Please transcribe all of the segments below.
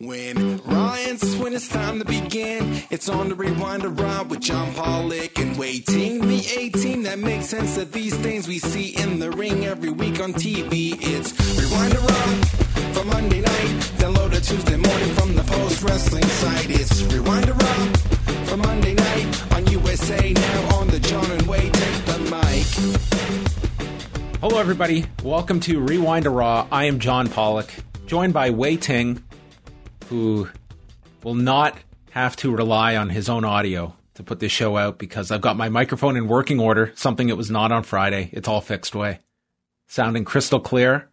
When Ryan's when it's time to begin, it's on the rewind to around with John Pollock and waiting the 18 that makes sense of these things we see in the ring every week on TV. It's rewind to around for Monday night, download it Tuesday morning from the post wrestling site. It's rewind to around for Monday night on USA now on the John and Wade take the mic. Hello, everybody. Welcome to Rewind to Raw. I am John Pollock, joined by Wai Ting, who will not have to rely on his own audio to put this show out because I've got my microphone in working order, something it was not on Friday. It's all fixed Wai. Sounding crystal clear.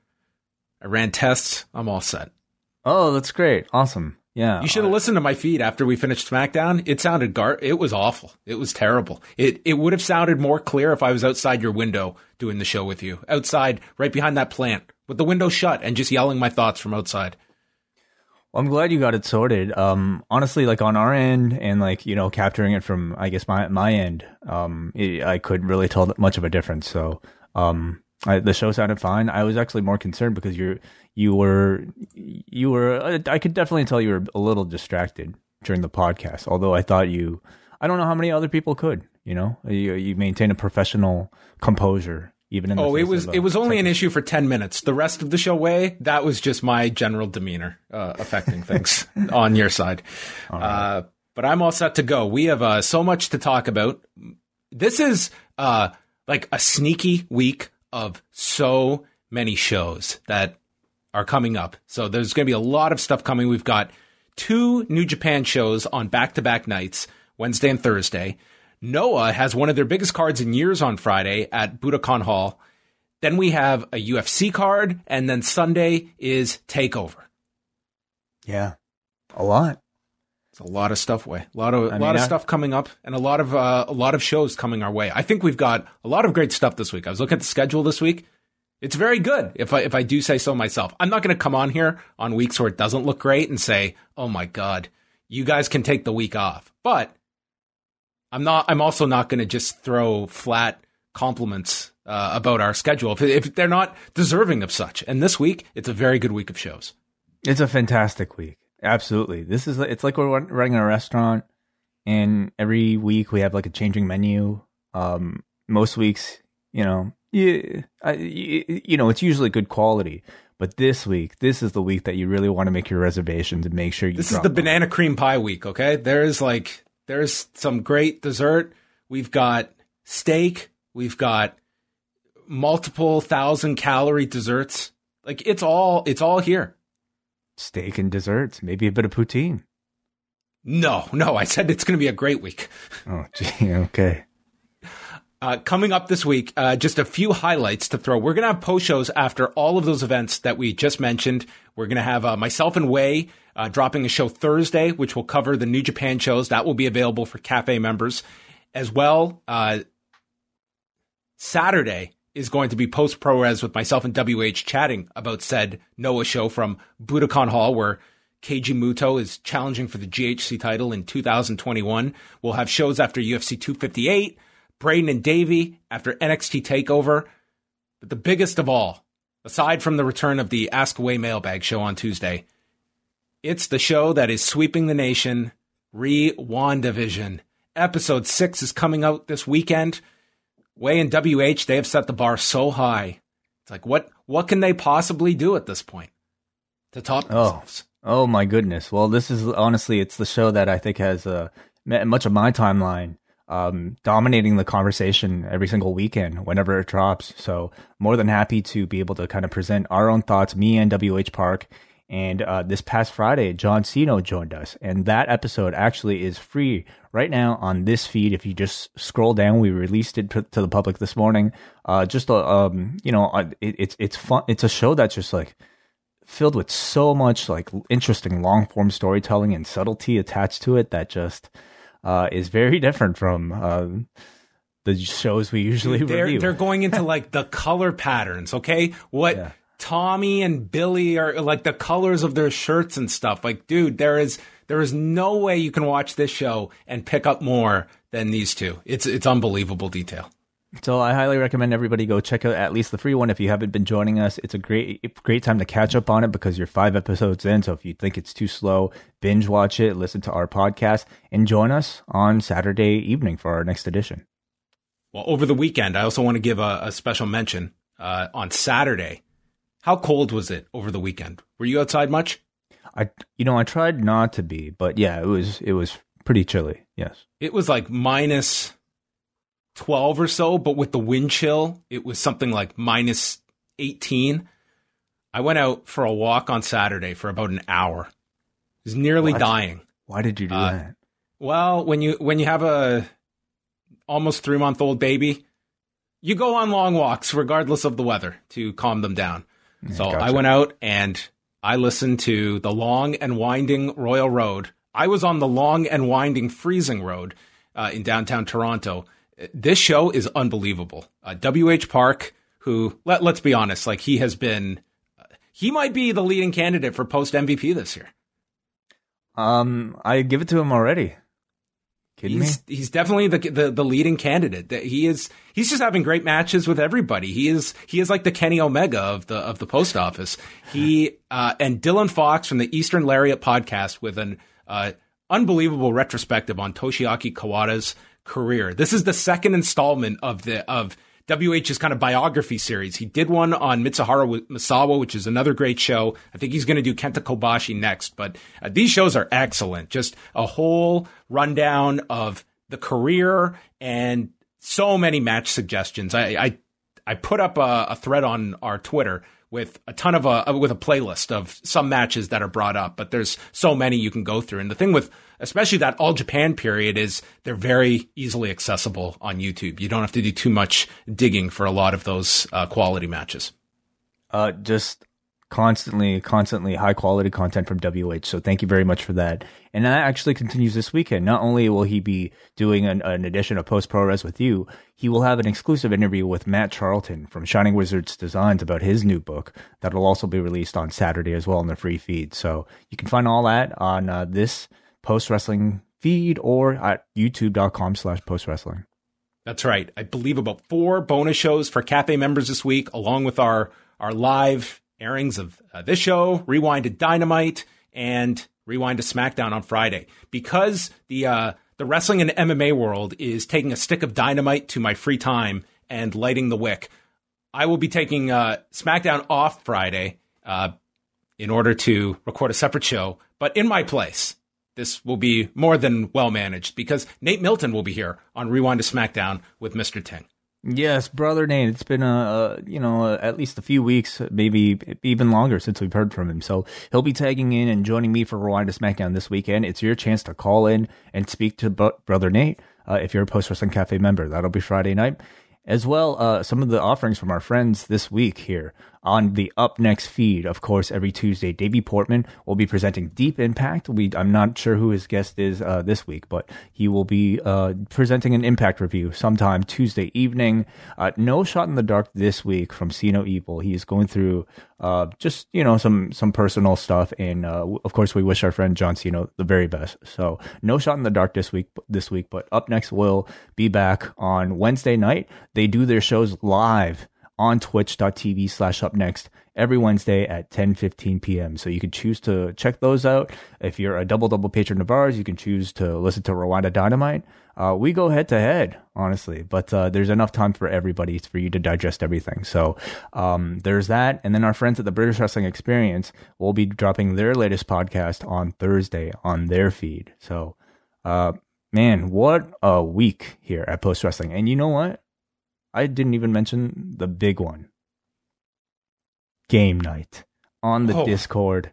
I ran tests. I'm all set. Oh, that's great. Awesome. Yeah. You should have listened to my feed after we finished SmackDown. It sounded gar it was awful. It was terrible. It it would have sounded more clear if I was outside your window doing the show with you. Outside, right behind that plant, with the window shut and just yelling my thoughts from outside. I'm glad you got it sorted. Um, honestly, like on our end and like, you know, capturing it from, I guess my, my end, um, it, I couldn't really tell much of a difference. So, um, I, the show sounded fine. I was actually more concerned because you're, you were, you were, uh, I could definitely tell you were a little distracted during the podcast. Although I thought you, I don't know how many other people could, you know, you, you maintain a professional composure even in oh it was it was only an issue for 10 minutes. The rest of the show Wai that was just my general demeanor uh, affecting things on your side. Right. uh, but i'm all set to go. We have uh, so much to talk about. This is uh, like a sneaky week of so many shows that are coming up. So there's going to be a lot of stuff coming. We've got two new japan shows on back-to-back nights wednesday and thursday Noah has one of their biggest cards in years on Friday at Budokan Hall. Then we have a UFC card, and then Sunday is Takeover. Yeah, a lot. It's a lot of stuff. Wai a lot of a lot of I, stuff coming up, and a lot of uh, a lot of shows coming our way. I think we've got a lot of great stuff this week. I was looking at the schedule this week. It's very good, if I if I do say so myself. I'm not going to come on here on weeks where it doesn't look great and say, "Oh my god, you guys can take the week off." But I'm not. I'm also not going to just throw flat compliments uh, about our schedule if, if they're not deserving of such. And this week, it's a very good week of shows. It's a fantastic week. Absolutely. This is. It's like we're running a restaurant, and every week we have like a changing menu. Um, most weeks, you know, yeah, I, you know, it's usually good quality. But this week, this is the week that you really want to make your reservations and make sure you. This is the banana cream pie week. Okay, there is like there's some great dessert. We've got steak. We've got multiple thousand calorie desserts. Like it's all it's all here. Steak and desserts, maybe a bit of poutine. No, no, I said it's going to be a great week. Oh, gee, okay. Uh, coming up this week, uh, just a few highlights to throw. We're going to have post shows after all of those events that we just mentioned. We're going to have uh, myself and Wai uh, dropping a show Thursday, which will cover the New Japan shows. That will be available for Cafe members as well. Uh, Saturday is going to be post pro res with myself and WH chatting about said Noah show from Budokan Hall, where Keiji Muto is challenging for the GHC title in 2021. We'll have shows after UFC 258 Braden and Davey after NXT TakeOver. But the biggest of all, aside from the return of the Ask Away mailbag show on Tuesday, it's the show that is sweeping the nation. Re WandaVision. Episode 6 is coming out this weekend. Wai and WH, they have set the bar so high. It's like, what, what can they possibly do at this point to top oh. themselves? Oh, oh my goodness. Well, this is honestly, it's the show that I think has uh, much of my timeline um, dominating the conversation every single weekend whenever it drops. So more than happy to be able to kind of present our own thoughts, me and WH Park. And uh, this past Friday, John Cena joined us, and that episode actually is free right now on this feed. If you just scroll down, we released it to, to the public this morning. Uh, just uh, um, you know, uh, it, it's it's fun. It's a show that's just like filled with so much like interesting long form storytelling and subtlety attached to it that just uh, is very different from uh, the shows we usually they're, review. They're going into like the color patterns, okay? What yeah. Tommy and Billy are like the colors of their shirts and stuff. Like, dude, there is there is no way you can watch this show and pick up more than these two. It's it's unbelievable detail. So I highly recommend everybody go check out at least the free one if you haven't been joining us. It's a great great time to catch up on it because you're five episodes in. So if you think it's too slow, binge watch it, listen to our podcast, and join us on Saturday evening for our next edition. Well, over the weekend, I also want to give a, a special mention uh, on Saturday. How cold was it over the weekend? Were you outside much? I you know I tried not to be, but yeah, it was it was pretty chilly. Yes, it was like minus 12 or so, but with the wind chill, it was something like minus 18. I went out for a walk on Saturday for about an hour. I was nearly What? dying. why did you do Uh, that? Well, when you when you have a almost 3-month-old baby, you go on long walks regardless of the weather to calm them down. So gotcha. I went out and I listened to the long and winding Royal Road. I was on the long and winding freezing road uh, in downtown Toronto. This show is unbelievable. Uh, W.H. Park, who let, let's be honest, like he has been, he might be the leading candidate for post MVP this year. Um, I give it to him already. Kidding He's me? he's definitely the, the the leading candidate. That he is he's just having great matches with everybody. He is he is like the Kenny Omega of the of the post office. He uh, and Dylan Fox from the Eastern Lariat podcast with an uh, unbelievable retrospective on Toshiaki Kawada's career. This is the second installment of the of WH's kind of biography series. He did one on Mitsuharu Misawa, which is another great show. I think he's going to do Kenta Kobashi next, but uh, these shows are excellent. Just a whole rundown of the career and so many match suggestions. I, I, I put up a, a thread on our Twitter with a ton of a with a playlist of some matches that are brought up, but there's so many you can go through. And the thing with especially that all Japan period is they're very easily accessible on YouTube. You don't have to do too much digging for a lot of those uh, quality matches. Uh, just constantly, constantly high quality content from WH. So thank you very much for that. And that actually continues this weekend. Not only will he be doing an, an edition of Post Pro Res with you, he will have an exclusive interview with Matt Charlton from Shining Wizards Designs about his new book that'll also be released on Saturday as well in the free feed. So you can find all that on uh, this post wrestling feed or at youtube.com slash post wrestling. That's right. I believe about four bonus shows for Cafe members this week, along with our our live airings of uh, this show, Rewind to Dynamite, and Rewind to SmackDown on Friday. Because the uh, the wrestling and MMA world is taking a stick of dynamite to my free time and lighting the wick. I will be taking uh, SmackDown off Friday uh, in order to record a separate show, but in my place. This will be more than well managed because Nate Milton will be here on Rewind to SmackDown with Mr. Ting. Yes, brother Nate. It's been a, a you know at least a few weeks, maybe even longer since we've heard from him. So he'll be tagging in and joining me for Rewind to SmackDown this weekend. It's your chance to call in and speak to bro- brother Nate uh, if you're a Post Wrestling Cafe member. That'll be Friday night. As well, uh, some of the offerings from our friends this week here on the Up Next feed. Of course, every Tuesday, Davey Portman will be presenting Deep Impact. We, I'm not sure who his guest is uh, this week, but he will be uh, presenting an Impact review sometime Tuesday evening. Uh, no shot in the dark this week from See No Evil. He's going through uh, just you know some some personal stuff, and uh, of course, we wish our friend John Cena the very best. So no shot in the dark this week. This week, but Up Next will be back on Wednesday night. They do their shows live on twitch.tv slash up next every Wednesday at 10 15 p.m. So you can choose to check those out. If you're a double double patron of ours, you can choose to listen to Rewind-A-Dynamite. Uh, we go head to head, honestly, but uh, there's enough time for everybody for you to digest everything. So um, there's that. And then our friends at the British Wrestling Experience will be dropping their latest podcast on Thursday on their feed. So, uh, man, what a week here at Post Wrestling. And you know what? I didn't even mention the big one. Game night on the Oh. Discord.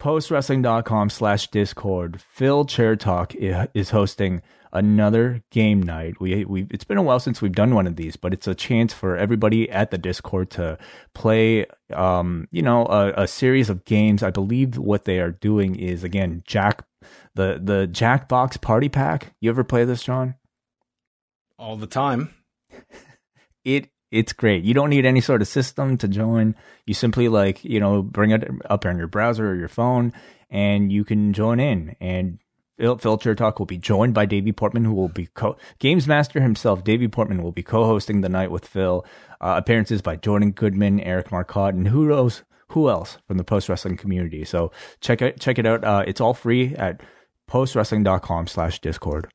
Postwrestling.com slash Discord. Phil Chertok is hosting another game night. We we it's been a while since we've done one of these, but it's a chance for everybody at the Discord to play um, you know, a, a series of games. I believe what they are doing is again Jack the the Jackbox Party Pack. You ever play this, John? All the time. It it's great. You don't need any sort of system to join. You simply like, you know, bring it up on your browser or your phone and you can join in and Phil, Chertok will be joined by Davey Portman, who will be co- Games Master himself. Davey Portman will be co-hosting the night with Phil. Uh, appearances by Jordan Goodman, Eric Marcotte, and who knows who else from the post wrestling community. So check it check it out. Uh, it's all free at postwrestling.com slash discord.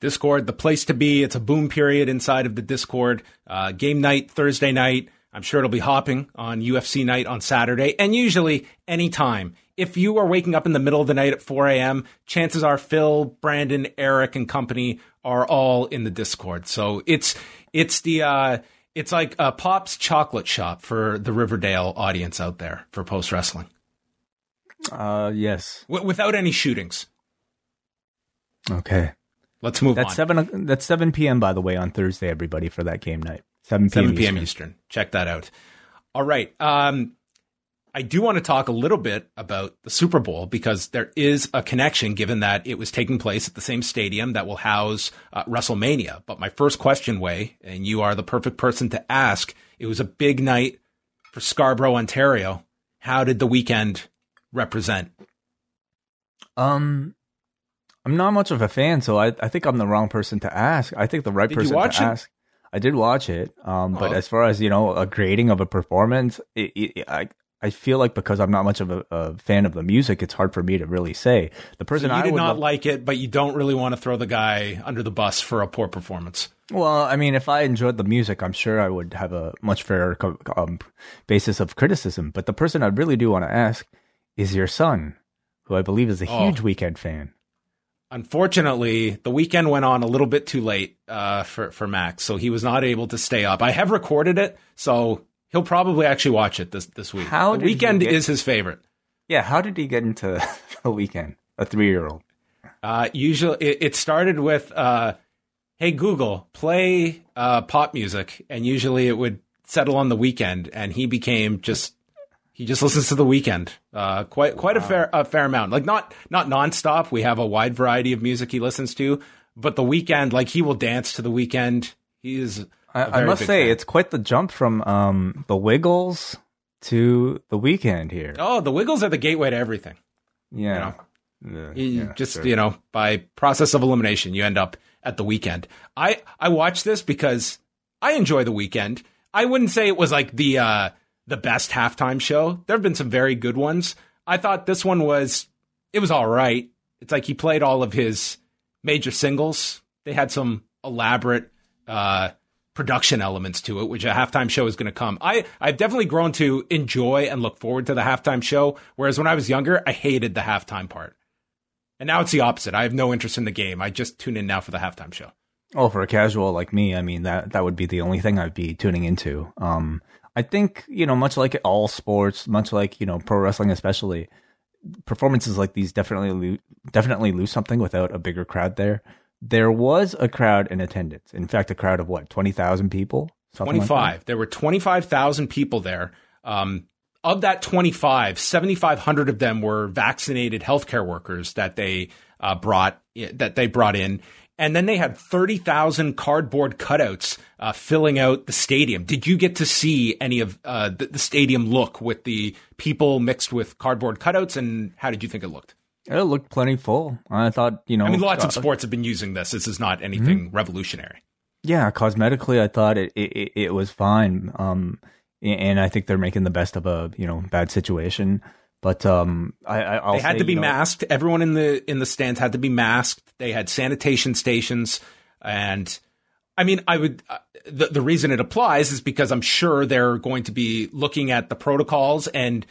Discord, the place to be. It's a boom period inside of the Discord. Uh, game night Thursday night. I'm sure it'll be hopping on UFC night on Saturday, and usually anytime. If you are waking up in the middle of the night at 4 a.m., chances are Phil, Brandon, Eric, and company are all in the Discord. So it's it's the uh, it's like a Pop's chocolate shop for the Riverdale audience out there for post wrestling. Uh, yes. W- without any shootings. Okay. Let's move that's on. seven. That's seven p.m. By the way, on Thursday, everybody for that game night. Seven p.m. 7 p.m. Eastern. Eastern. Check that out. All right. Um, I do want to talk a little bit about the Super Bowl because there is a connection given that it was taking place at the same stadium that will house uh, WrestleMania. But my first question, Wai, and you are the perfect person to ask, it was a big night for Scarborough, Ontario. How did the Weeknd represent? Um, I'm not much of a fan, so I, I think I'm the wrong person to ask. I think the right Did person to it? ask. I did watch it, um, but Oh. as far as you know, a grading of a performance, it, it, I I feel like because I'm not much of a, a fan of the music, it's hard for me to really say. The person So you I did not love- like it, but you don't really want to throw the guy under the bus for a poor performance. Well, I mean, if I enjoyed the music, I'm sure I would have a much fairer um, basis of criticism. But the person I really do want to ask is your son, who I believe is a Oh. huge Weeknd fan. Unfortunately, the Weeknd went on a little bit too late uh, for for Max, so he was not able to stay up. I have recorded it, so he'll probably actually watch it this this week. How the Weeknd get- is his favorite. Yeah, how did he get into the Weeknd? A three year old. Uh, usually, it, it started with, uh, "Hey Google, play uh, pop music," and usually it would settle on the Weeknd, and he became just he just listens to the Weeknd. Uh, quite quite a fair a fair amount. Like not not nonstop. We have a wide variety of music he listens to, but the Weeknd, like he will dance to the Weeknd. He is. I, very must say, fan. it's quite the jump from um, the Wiggles to the Weeknd here. oh, the Wiggles are the gateway to everything. yeah. You Yeah, You yeah, just sure. you know by process of elimination you end up at the Weeknd i i watched this because i enjoy the Weeknd i wouldn't say it was like the uh the best halftime show there have been some very good ones i thought this one was it was all right it's like he played all of his major singles they had some elaborate uh production elements to it, which a halftime show is going to come. I, I've definitely grown to enjoy and look forward to the halftime show, whereas when I was younger, I hated the halftime part. And now it's the opposite. I have no interest in the game. I just tune in now for the halftime show. Oh, for a casual like me, I mean that that would be the only thing I'd be tuning into. Um, I think you know, much like all sports, much like you know, pro wrestling especially, performances like these definitely lo- definitely lose something without a bigger crowd there. There was a crowd in attendance. In fact, a crowd of what twenty thousand people. Something like 25. there were 25,000 people there. Um, of that 25, 7,500 of them were vaccinated healthcare workers that they uh, brought that they brought in, and then they had 30,000 cardboard cutouts uh, filling out the stadium. Did you get to see any of uh, the, the stadium look with the people mixed with cardboard cutouts, and how did you think it looked? It looked plenty full. I thought you know. I mean, lots of uh, sports have been using this. This is not anything revolutionary. Yeah, cosmetically, I thought it it, it- it was fine. Um, and I think they're making the best of a you know bad situation. But um, I, I I'll they had say, to be you know, masked. Everyone in the in the stands had to be masked. They had sanitation stations, and I mean, I would. Uh, the the reason it applies is because I'm sure they're going to be looking at the protocols, and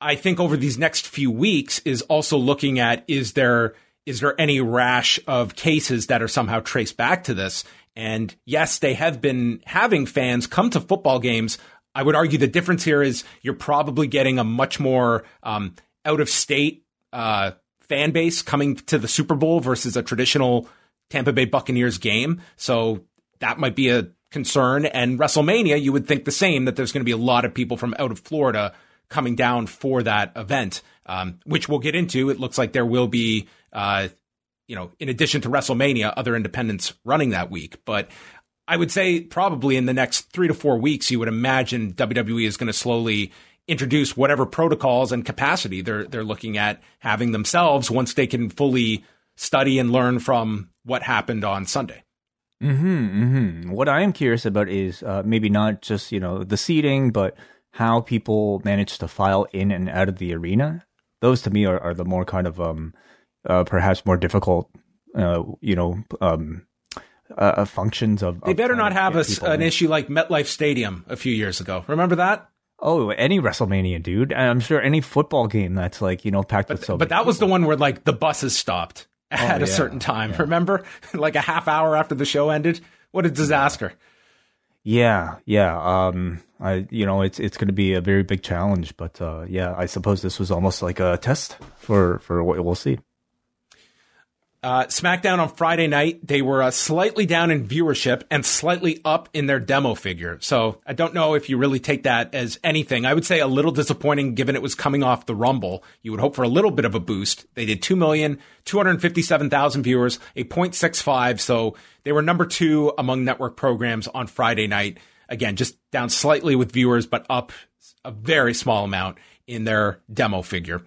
I think over these next few weeks is also looking at is there is there any rash of cases that are somehow traced back to this? And yes, they have been having fans come to football games. I would argue the difference here is you're probably getting a much more um, out of state uh, fan base coming to the Super Bowl versus a traditional Tampa Bay Buccaneers game. So that might be a concern. And WrestleMania, you would think the same that there's going to be a lot of people from out of Florida coming down for that event, um, which we'll get into. It looks like there will be, uh, you know, in addition to WrestleMania, other independents running that week. But I would say probably in the next three to four weeks, you would imagine WWE is going to slowly introduce whatever protocols and capacity they're they're looking at having themselves once they can fully study and learn from what happened on Sunday. Hmm. Hmm. What I am curious about is uh, maybe not just you know the seating, but how people manage to file in and out of the arena. Those to me are, are the more kind of um, uh, perhaps more difficult, uh, you know, um, uh, uh functions of. They of better not have a, an in. issue like MetLife Stadium a few years ago. Remember that? Oh, any WrestleMania, dude. I'm sure any football game that's like you know packed but, with so. But that people. was the one where like the buses stopped oh, at oh, a yeah, certain time. Yeah. Remember, like a half hour after the show ended. What a disaster! Yeah, yeah. Um, I you know it's it's going to be a very big challenge, but uh, yeah, I suppose this was almost like a test for for what we'll see. Uh, SmackDown on Friday night, they were uh, slightly down in viewership and slightly up in their demo figure. So I don't know if you really take that as anything. I would say a little disappointing given it was coming off the Rumble. You would hope for a little bit of a boost. They did 2,257,000 viewers, a 0.65. So they were number two among network programs on Friday night. Again, just down slightly with viewers, but up a very small amount in their demo figure.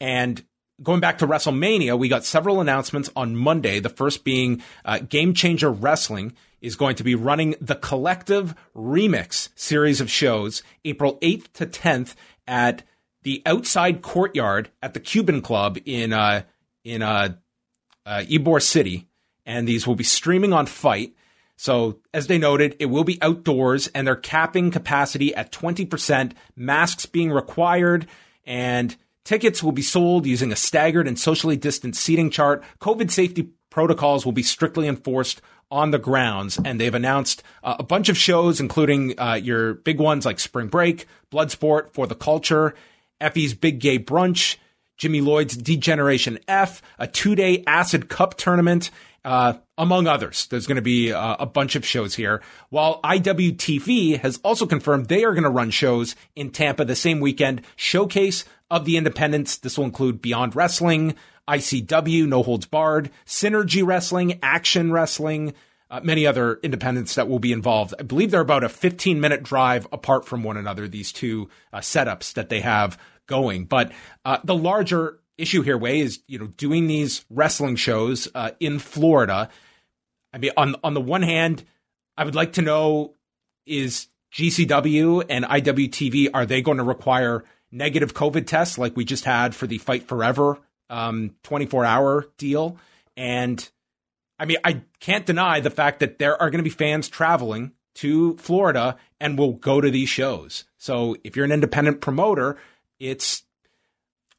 And going back to WrestleMania, we got several announcements on Monday. The first being uh, Game Changer Wrestling is going to be running the Collective Remix series of shows April 8th to 10th at the outside courtyard at the Cuban Club in uh, in uh, uh, Ybor City, and these will be streaming on FITE. So, as they noted, it will be outdoors, and they're capping capacity at 20%, masks being required, and Tickets will be sold using a staggered and socially distanced seating chart. COVID safety protocols will be strictly enforced on the grounds. And they've announced uh, a bunch of shows, including uh, your big ones like Spring Break, Bloodsport for the Culture, Effy's Big Gay Brunch, Jimmy Lloyd's D-Generation F, a two day Acid Cup tournament, uh, among others. There's going to be uh, a bunch of shows here. While IWTV has also confirmed they are going to run shows in Tampa the same weekend. Showcase of the independents. This will include Beyond Wrestling, ICW, No Holds Barred, Synergy Wrestling, Action Wrestling, uh, many other independents that will be involved. I believe they're about a 15 minute drive apart from one another, these two uh, setups that they have going. But uh, the larger issue here, Wai, is you know doing these wrestling shows uh, in Florida. I mean, on on the one hand, I would like to know is GCW and IWTV are they going to require negative COVID tests like we just had for the Fight Forever um, 24 hour deal. And I mean, I can't deny the fact that there are going to be fans traveling to Florida and will go to these shows. So if you're an independent promoter, it's,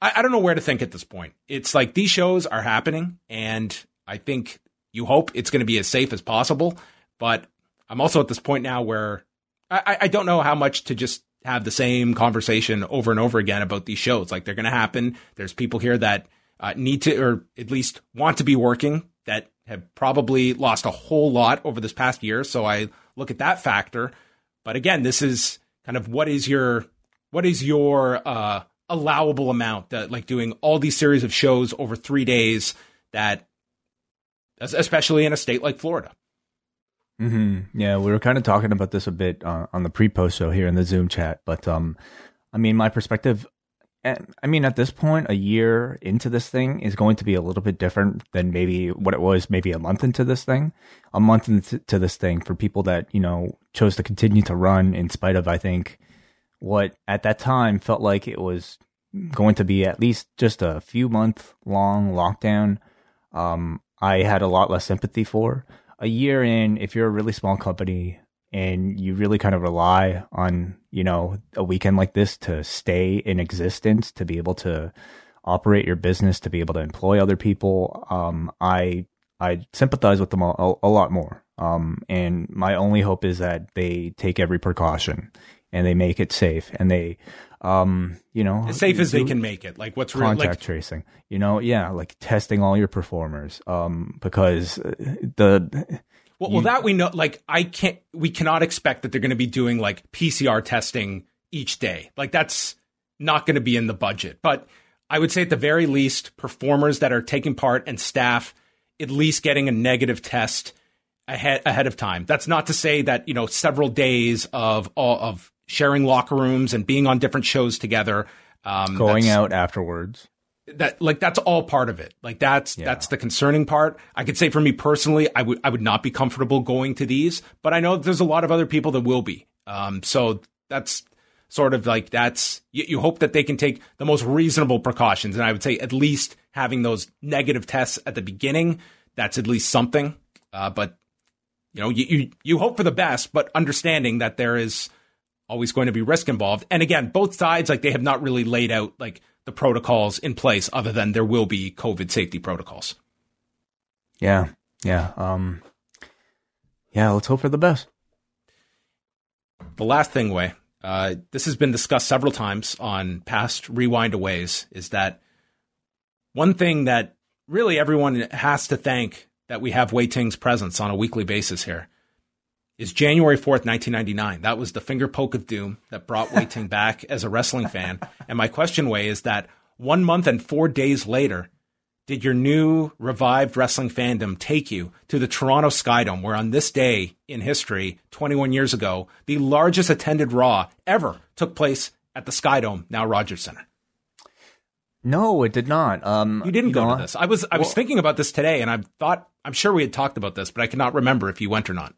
I, I don't know where to think at this point. It's like these shows are happening, and I think you hope it's going to be as safe as possible. But I'm also at this point now where I, I don't know how much to just have the same conversation over and over again about these shows. Like they're going to happen. There's people here that uh, need to, or at least want to be working that have probably lost a whole lot over this past year. So I look at that factor. But again, this is kind of what is your, what is your, uh, allowable amount that like doing all these series of shows over three days that, especially in a state like Florida. Mm-hmm. Yeah, we were kind of talking about this a bit uh, on the pre-post show here in the Zoom chat, but um, I mean, my perspective. Eh, I mean, at this point, a year into this thing is going to be a little bit different than maybe what it was maybe a month into this thing. A month into this thing for people that you know chose to continue to run in spite of, I think, what at that time felt like it was going to be at least just a few month long lockdown. Um, I had a lot less sympathy for a year in, if you're a really small company and you really kind of rely on, you know, a weekend like this to stay in existence, to be able to operate your business, to be able to employ other people, um, I I sympathize with them a, a, lot more. Um, and my only hope is that they take every precaution and they make it safe and they um, you know, as safe as they can make it. Like what's contact real, like, tracing, you know, yeah, like testing all your performers, um, because uh, the well, you, well, that we know. Like, I can't. We cannot expect that they're going to be doing like PCR testing each day. Like, that's not going to be in the budget. But I would say at the very least, performers that are taking part and staff at least getting a negative test ahead ahead of time. That's not to say that you know several days of of sharing locker rooms and being on different shows together. Um, going out afterwards. that like that's all part of it. Like that's Yeah. that's the concerning part. I could say for me personally, I would I would not be comfortable going to these, but I know there's a lot of other people that will be. Um, so that's sort of like that's you, you hope that they can take the most reasonable precautions, and I would say at least having those negative tests at the beginning. That's at least something. Uh, but you know, you, you you hope for the best, but understanding that there is always going to be risk involved. And again, both sides like they have not really laid out like the protocols in place other than there will be COVID safety protocols. Yeah, yeah, um, yeah. Let's hope for the best. The last thing, Wai uh, this has been discussed several times on past rewind aways, is that one thing that really everyone has to thank that we have Wai Ting's presence on a weekly basis here is January 4th, 1999. That was the finger poke of doom that brought Wai Ting back as a wrestling fan. And my question, Wai, is that one month and four days later, did your new revived wrestling fandom take you to the Toronto Skydome, where on this day in history, 21 years ago, the largest attended Raw ever took place at the Skydome, now Rogers Center? No, it did not. Um, You didn't go know, to this. I was I was well- thinking about this today, and I thought I'm sure we had talked about this, but I cannot remember if you went or not.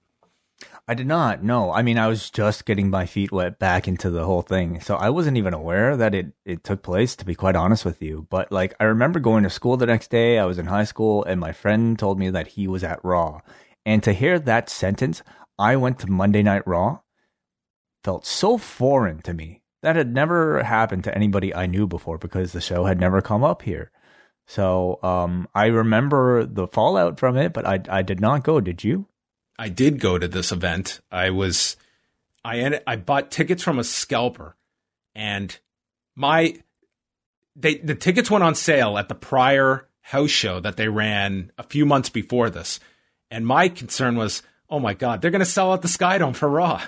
I did not. No, I mean, I was just getting my feet wet back into the whole thing, so I wasn't even aware that it it took place. To be quite honest with you, but like I remember going to school the next day. I was in high school, and my friend told me that he was at Raw, and to hear that sentence, "I went to Monday Night Raw," felt so foreign to me. That had never happened to anybody I knew before because the show had never come up here. So um, I remember the fallout from it, but I I did not go. Did you? I did go to this event. I was, I ended, I bought tickets from a scalper, and my, they the tickets went on sale at the prior house show that they ran a few months before this, and my concern was, oh my god, they're going to sell out the Skydome for Raw,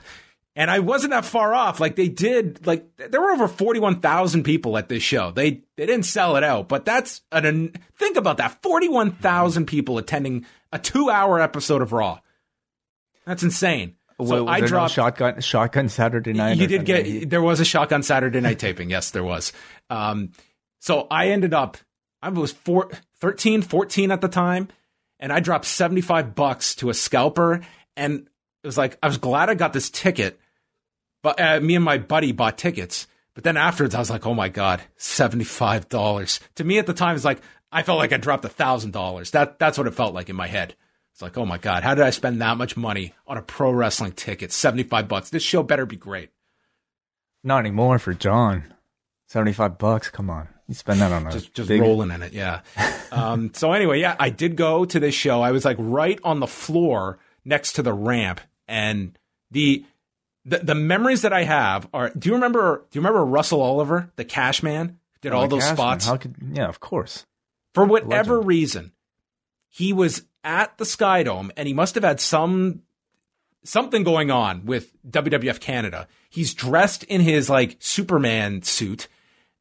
and I wasn't that far off. Like they did, like there were over forty one thousand people at this show. They they didn't sell it out, but that's an think about that forty one thousand people attending a two hour episode of Raw. That's insane. So was I there no dropped. shotgun shotgun Saturday night. you did something? get. There was a shotgun Saturday night taping. Yes, there was. Um, so I ended up. I was four, 13, 14 at the time, and I dropped seventy five bucks to a scalper, and it was like I was glad I got this ticket. But uh, me and my buddy bought tickets. But then afterwards, I was like, "Oh my god, seventy five dollars!" To me at the time, it's like I felt like I dropped a thousand dollars. That that's what it felt like in my head. It's like, "Oh my god, how did I spend that much money on a pro wrestling ticket? Seventy five bucks. This show better be great." Not anymore for John. Seventy five bucks. Come on, you spend that on a just just big- rolling in it. Yeah. um, so anyway, yeah, I did go to this show. I was like right on the floor next to the ramp, and the the, the memories that I have are. Do you remember? Do you remember Russell Oliver, the Cash Man? Did Oh, all those Cashman. spots How could? Yeah, of course. for whatever Legend. reason. He was at the Skydome, and he must have had some something going on with WWF Canada. He's dressed in his like Superman suit,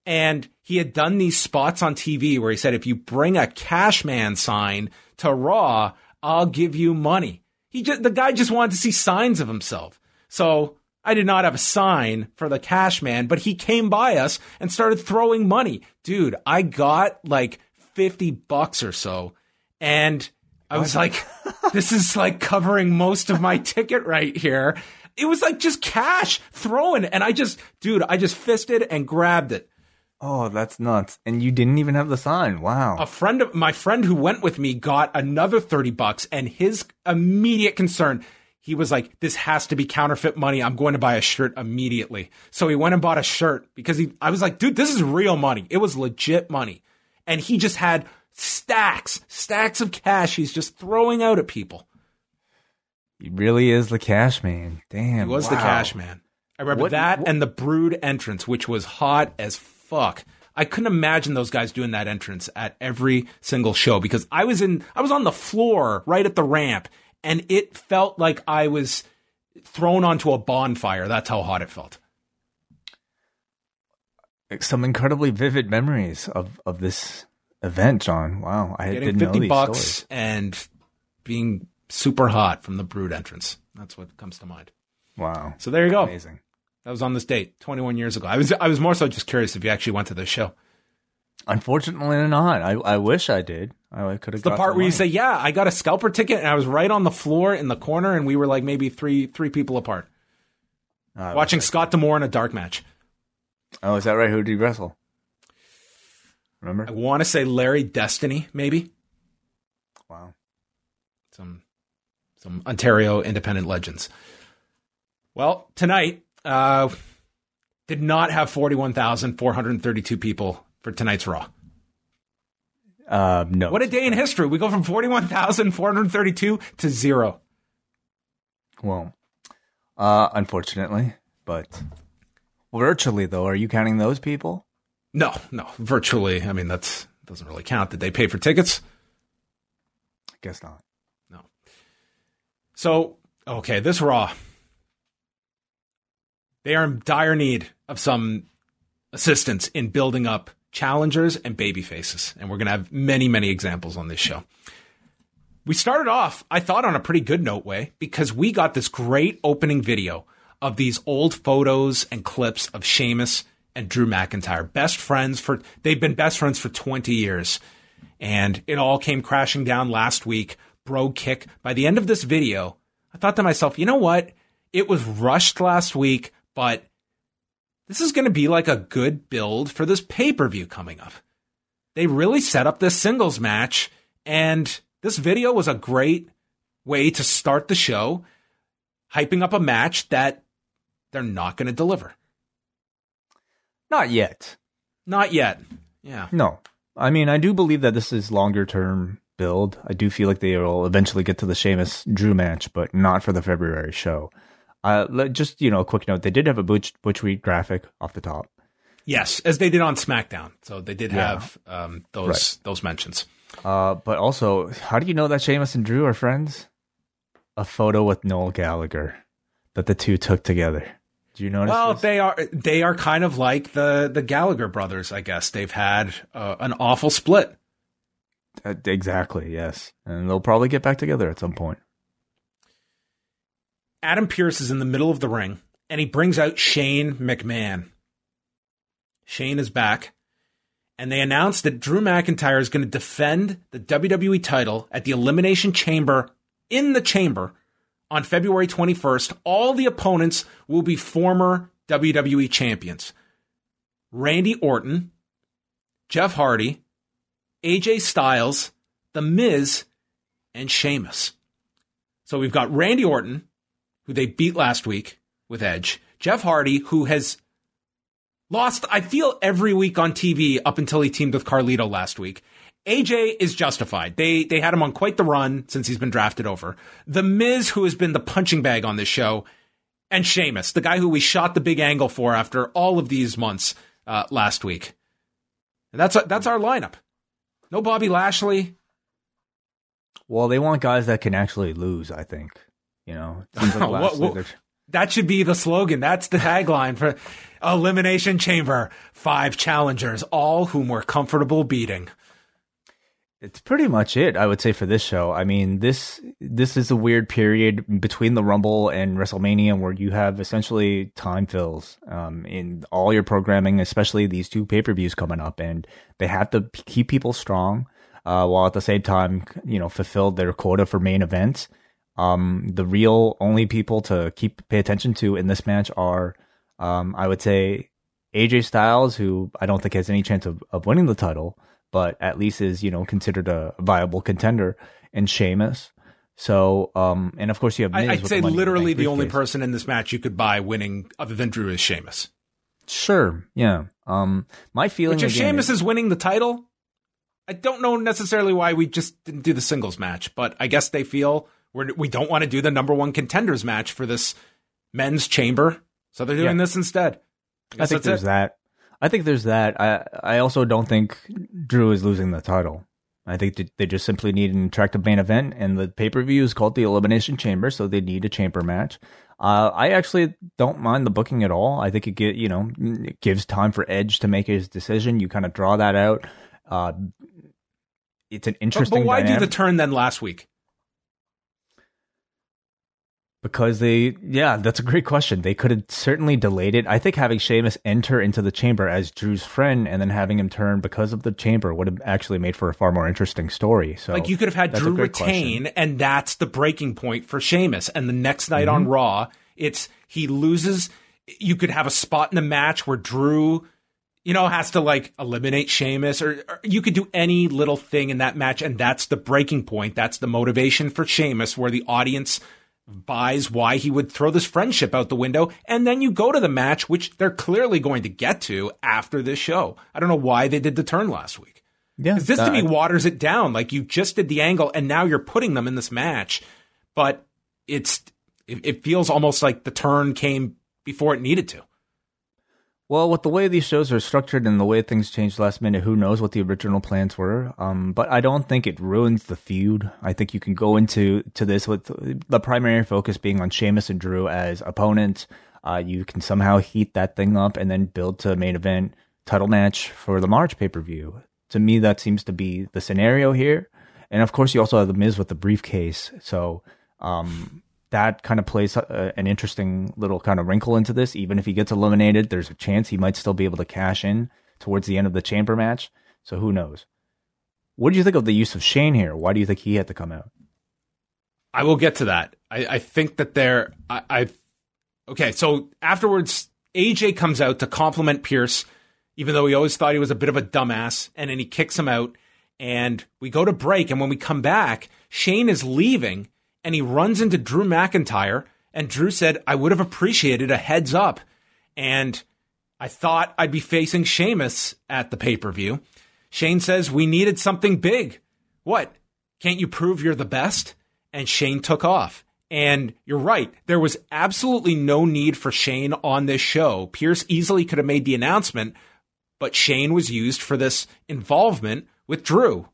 and he had done these spots on TV where he said, "If you bring a Cashman sign to Raw, I'll give you money." He just the guy just wanted to see signs of himself. So I did not have a sign for the Cashman, but he came by us and started throwing money. Dude, I got like fifty bucks or so, and I was like, "This is like covering most of my ticket right here." It was like just cash throwing, and I just, dude, I just fisted and grabbed it. Oh, that's nuts. And you didn't even have the sign. Wow. a friend of my friend who went with me got another 30 bucks and his immediate concern he was like this has to be counterfeit money i'm going to buy a shirt immediately so he went and bought a shirt because he i was like dude this is real money it was legit money and he just had stacks stacks of cash he's just throwing out at people He really is the cash man. Damn. he was the cash man i remember What- that what- and the brood entrance which was hot as fuck I couldn't imagine those guys doing that entrance at every single show because I was in I was on the floor right at the ramp and it felt like I was thrown onto a bonfire. That's how hot it felt. Some incredibly vivid memories of, of this event, John. Wow. I Getting didn't know 50 these bucks stories. and being super hot from the brood entrance. That's what comes to mind. Wow. So there you go. Amazing. That was on this date 21 years ago. I was I was more so just curious if you actually went to this show. Unfortunately, not. I, I wish I did. I could have. The part where you say, "Yeah, I got a scalper ticket," and I was right on the floor in the corner, and we were like maybe three three people apart, I watching Scott D'Amore in a dark match. Oh, is that right? Who did you wrestle? Remember? I want to say Larry Destiny, maybe Wow. some some Ontario independent legends. Well, tonight uh, did not have forty one thousand four hundred thirty two people for tonight's Raw. Uh, no. What a day in history! We go from forty one thousand four hundred thirty two to zero. Well, uh, unfortunately, but virtually though, are you counting those people? No, no, virtually. I mean, that's doesn't really count. Did they pay for tickets? I guess not. No. So, okay, this Raw. They are in dire need of some assistance in building up challengers and baby faces. And we're going to have many, many examples on this show. We started off, I thought, on a pretty good note Wai because we got this great opening video of these old photos and clips of Sheamus and Drew McIntyre, best friends for, they've been best friends for 20 years. And it all came crashing down last week. Bro kick. By the end of this video, I thought to myself, you know what? It was rushed last week, but this is going to be like a good build for this pay per view coming up. They really set up this singles match, and this video was a great way to start the show, hyping up a match that they're not going to deliver. Not yet. Not yet. Yeah. No. I mean, I do believe that this is longer term build. I do feel like they will eventually get to the Sheamus Drew match, but not for the February show. Uh, let- just you know, a quick note: they did have a Butch Butch Reed graphic off the top. Yes, as they did on SmackDown. So they did Yeah. have um, those those mentions. Uh, but also, how do you know that Sheamus and Drew are friends? A photo with Noel Gallagher that the two took together. Do you notice? Well, this? they are they are kind of like the the Gallagher brothers, I guess. They've had uh, an awful split. Uh, exactly. Yes, and they'll probably get back together at some point. Adam Pearce is in the middle of the ring, and he brings out Shane McMahon. Shane is back, and they announced that Drew McIntyre is going to defend the WWE title at the Elimination Chamber in the Chamber on February 21st. All the opponents will be former WWE champions Randy Orton, Jeff Hardy, AJ Styles, The Miz, and Sheamus. So we've got Randy Orton, who they beat last week with Edge, Jeff Hardy, who has lost, I feel, every week on TV up until he teamed with Carlito last week. AJ is justified. They they had him on quite the run since he's been drafted over. The Miz, who has been the punching bag on this show, and Sheamus, the guy who we shot the big angle for after all of these months uh, last week. And that's that's our lineup. No Bobby Lashley. Well, they want guys that can actually lose. I think. You know, like What- what- That should be the slogan. That's the tagline for Elimination Chamber. Five challengers, all whom we're comfortable beating. It's pretty much it, I would say, for this show. I mean, this this is a weird period between the Rumble and WrestleMania where you have essentially time fills um, in all your programming, especially these two pay per views coming up, and they have to keep people strong uh, while at the same time, you know, fulfill their quota for main events. Um, the real only people to keep pay attention to in this match are, um, I would say, AJ Styles, who I don't think has any chance of, of winning the title, but at least is you know considered a viable contender, and Sheamus. So, um, and of course you have. Miz I, I'd with say the in the literally the only person in this match you could buy winning other than Drew is Sheamus. Sure, yeah. Um, my feeling Which if again Sheamus is winning the title, I don't know necessarily why we just didn't do the singles match, but I guess they feel we're, we don't want to do the number one contenders match for this men's chamber, so they're doing Yeah. this instead. I guess think that's there's it. that. I think there's that. I I also don't think Drew is losing the title. I think they just simply need an attractive main event, and the pay per view is called the Elimination Chamber, so they need a chamber match. Uh, I actually don't mind the booking at all. I think it get you know it gives time for Edge to make his decision. You kind of draw that out. Uh, it's an interesting. but why do the turn then last week? Because they, yeah, that's a great question. They could have certainly delayed it. I think having Sheamus enter into the chamber as Drew's friend and then having him turn because of the chamber would have actually made for a far more interesting story. So, like, you could have had Drew retain, question. and that's the breaking point for Sheamus. And the next night mm-hmm. on Raw, it's he loses. You could have a spot in the match where Drew you know, has to like eliminate Sheamus, or, or, you could do any little thing in that match, and that's the breaking point. That's the motivation for Sheamus, where the audience buys why he would throw this friendship out the window, and then you go to the match, which they're clearly going to get to after this show. I don't know why they did the turn last week. Yeah, this to uh, me waters it down. Like you just did the angle, and now you're putting them in this match, but it's it, it feels almost like the turn came before it needed to. Well, with the way these shows are structured and the way things changed last minute, who knows what the original plans were? Um, but I don't think it ruins the feud. I think you can go into to this with the primary focus being on Sheamus and Drew as opponents. Uh, you can somehow heat that thing up and then build to a main event title match for the March pay per view. To me, that seems to be the scenario here. And of course, you also have the Miz with the briefcase. So, um, that kind of plays a, an interesting little kind of wrinkle into this. Even if he gets eliminated, there's a chance he might still be able to cash in towards the end of the chamber match. So who knows? What do you think of the use of Shane here? Why do you think he had to come out? I will get to that. I, I think that there, I, I, okay. So afterwards, AJ comes out to compliment Pearce, even though he always thought he was a bit of a dumbass, and then he kicks him out. And we go to break, and when we come back, Shane is leaving, and he runs into Drew McIntyre. And Drew said, I would have appreciated a heads up. And I thought I'd be facing Sheamus at the pay per view. Shane says, We needed something big. What? Can't you prove you're the best? And Shane took off. And you're right. There was absolutely no need for Shane on this show. Pearce easily could have made the announcement, but Shane was used for this involvement with Drew.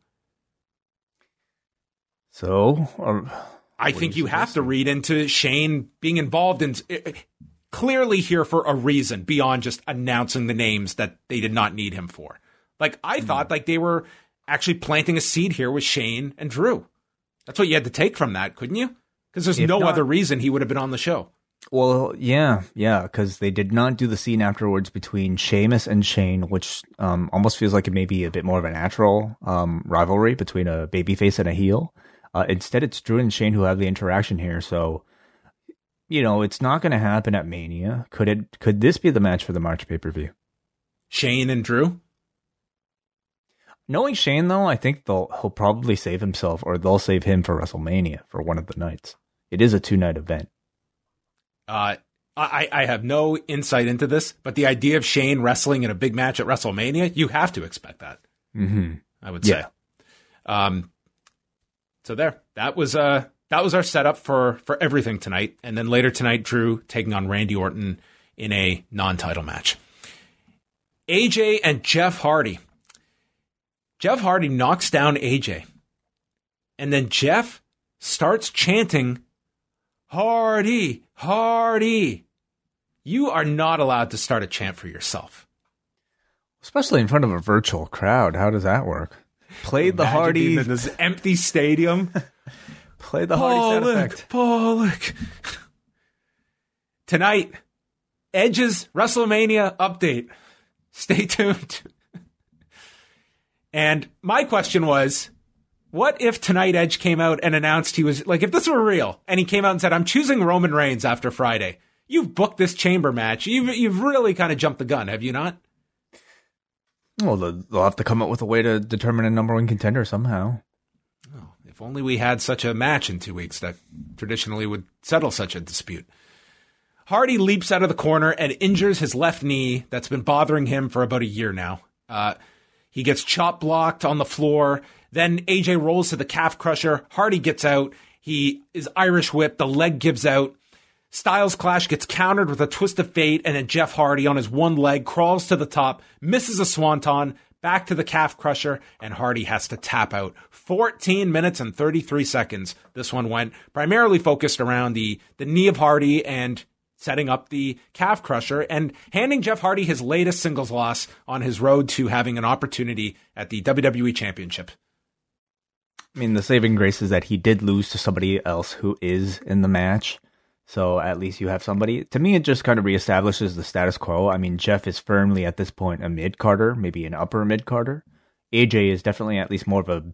So, uh, I think you have to read into Shane being involved in clearly here for a reason beyond just announcing the names that they did not need him for. Like I mm thought like they were actually planting a seed here with Shane and Drew. That's what you had to take from that, couldn't you? Because there's if no not, other reason he would have been on the show. Well, yeah, yeah, because they did not do the scene afterwards between Sheamus and Shane, which um, almost feels like it may be a bit more of a natural um, rivalry between a babyface and a heel. Uh, instead, it's Drew and Shane who have the interaction here. So, you know, it's not going to happen at Mania. Could it? Could this be the match for the March pay per view? Shane and Drew. Knowing Shane, though, I think they'll he'll probably save himself, or they'll save him for WrestleMania for one of the nights. It is a two night event. Uh, I, I have no insight into this, but the idea of Shane wrestling in a big match at WrestleMania, you have to expect that. Mm-hmm. I would say. Yeah. Um, so there, that was uh that was our setup for for everything tonight. And then later tonight, Drew taking on Randy Orton in a non-title match. AJ and Jeff Hardy. Jeff Hardy knocks down AJ. And then Jeff starts chanting, Hardy, Hardy. You are not allowed to start a chant for yourself. Especially in front of a virtual crowd. How does that work? Played the Hardy in this empty stadium. Played the Hardy sound effect. Pollock. Tonight, Edge's WrestleMania update. Stay tuned. and my question was, what if tonight Edge came out and announced he was like, if this were real, and he came out and said, "I'm choosing Roman Reigns after Friday." You've booked this chamber match. You've you've really kind of jumped the gun, have you not? Well, they'll have to come up with a way to determine a number one contender somehow. Oh, if only we had such a match in two weeks that traditionally would settle such a dispute. Hardy leaps out of the corner and injures his left knee that's been bothering him for about a year now. Uh, he gets chop blocked on the floor. Then AJ rolls to the calf crusher. Hardy gets out. He is Irish whipped. The leg gives out. Styles Clash gets countered with a twist of fate, and then Jeff Hardy on his one leg crawls to the top, misses a swanton, back to the calf crusher, and Hardy has to tap out. 14 minutes and 33 seconds. This one went primarily focused around the, the knee of Hardy and setting up the calf crusher and handing Jeff Hardy his latest singles loss on his road to having an opportunity at the WWE Championship. I mean, the saving grace is that he did lose to somebody else who is in the match. So at least you have somebody. To me, it just kind of reestablishes the status quo. I mean, Jeff is firmly at this point a mid carder, maybe an upper mid carder. AJ is definitely at least more of a,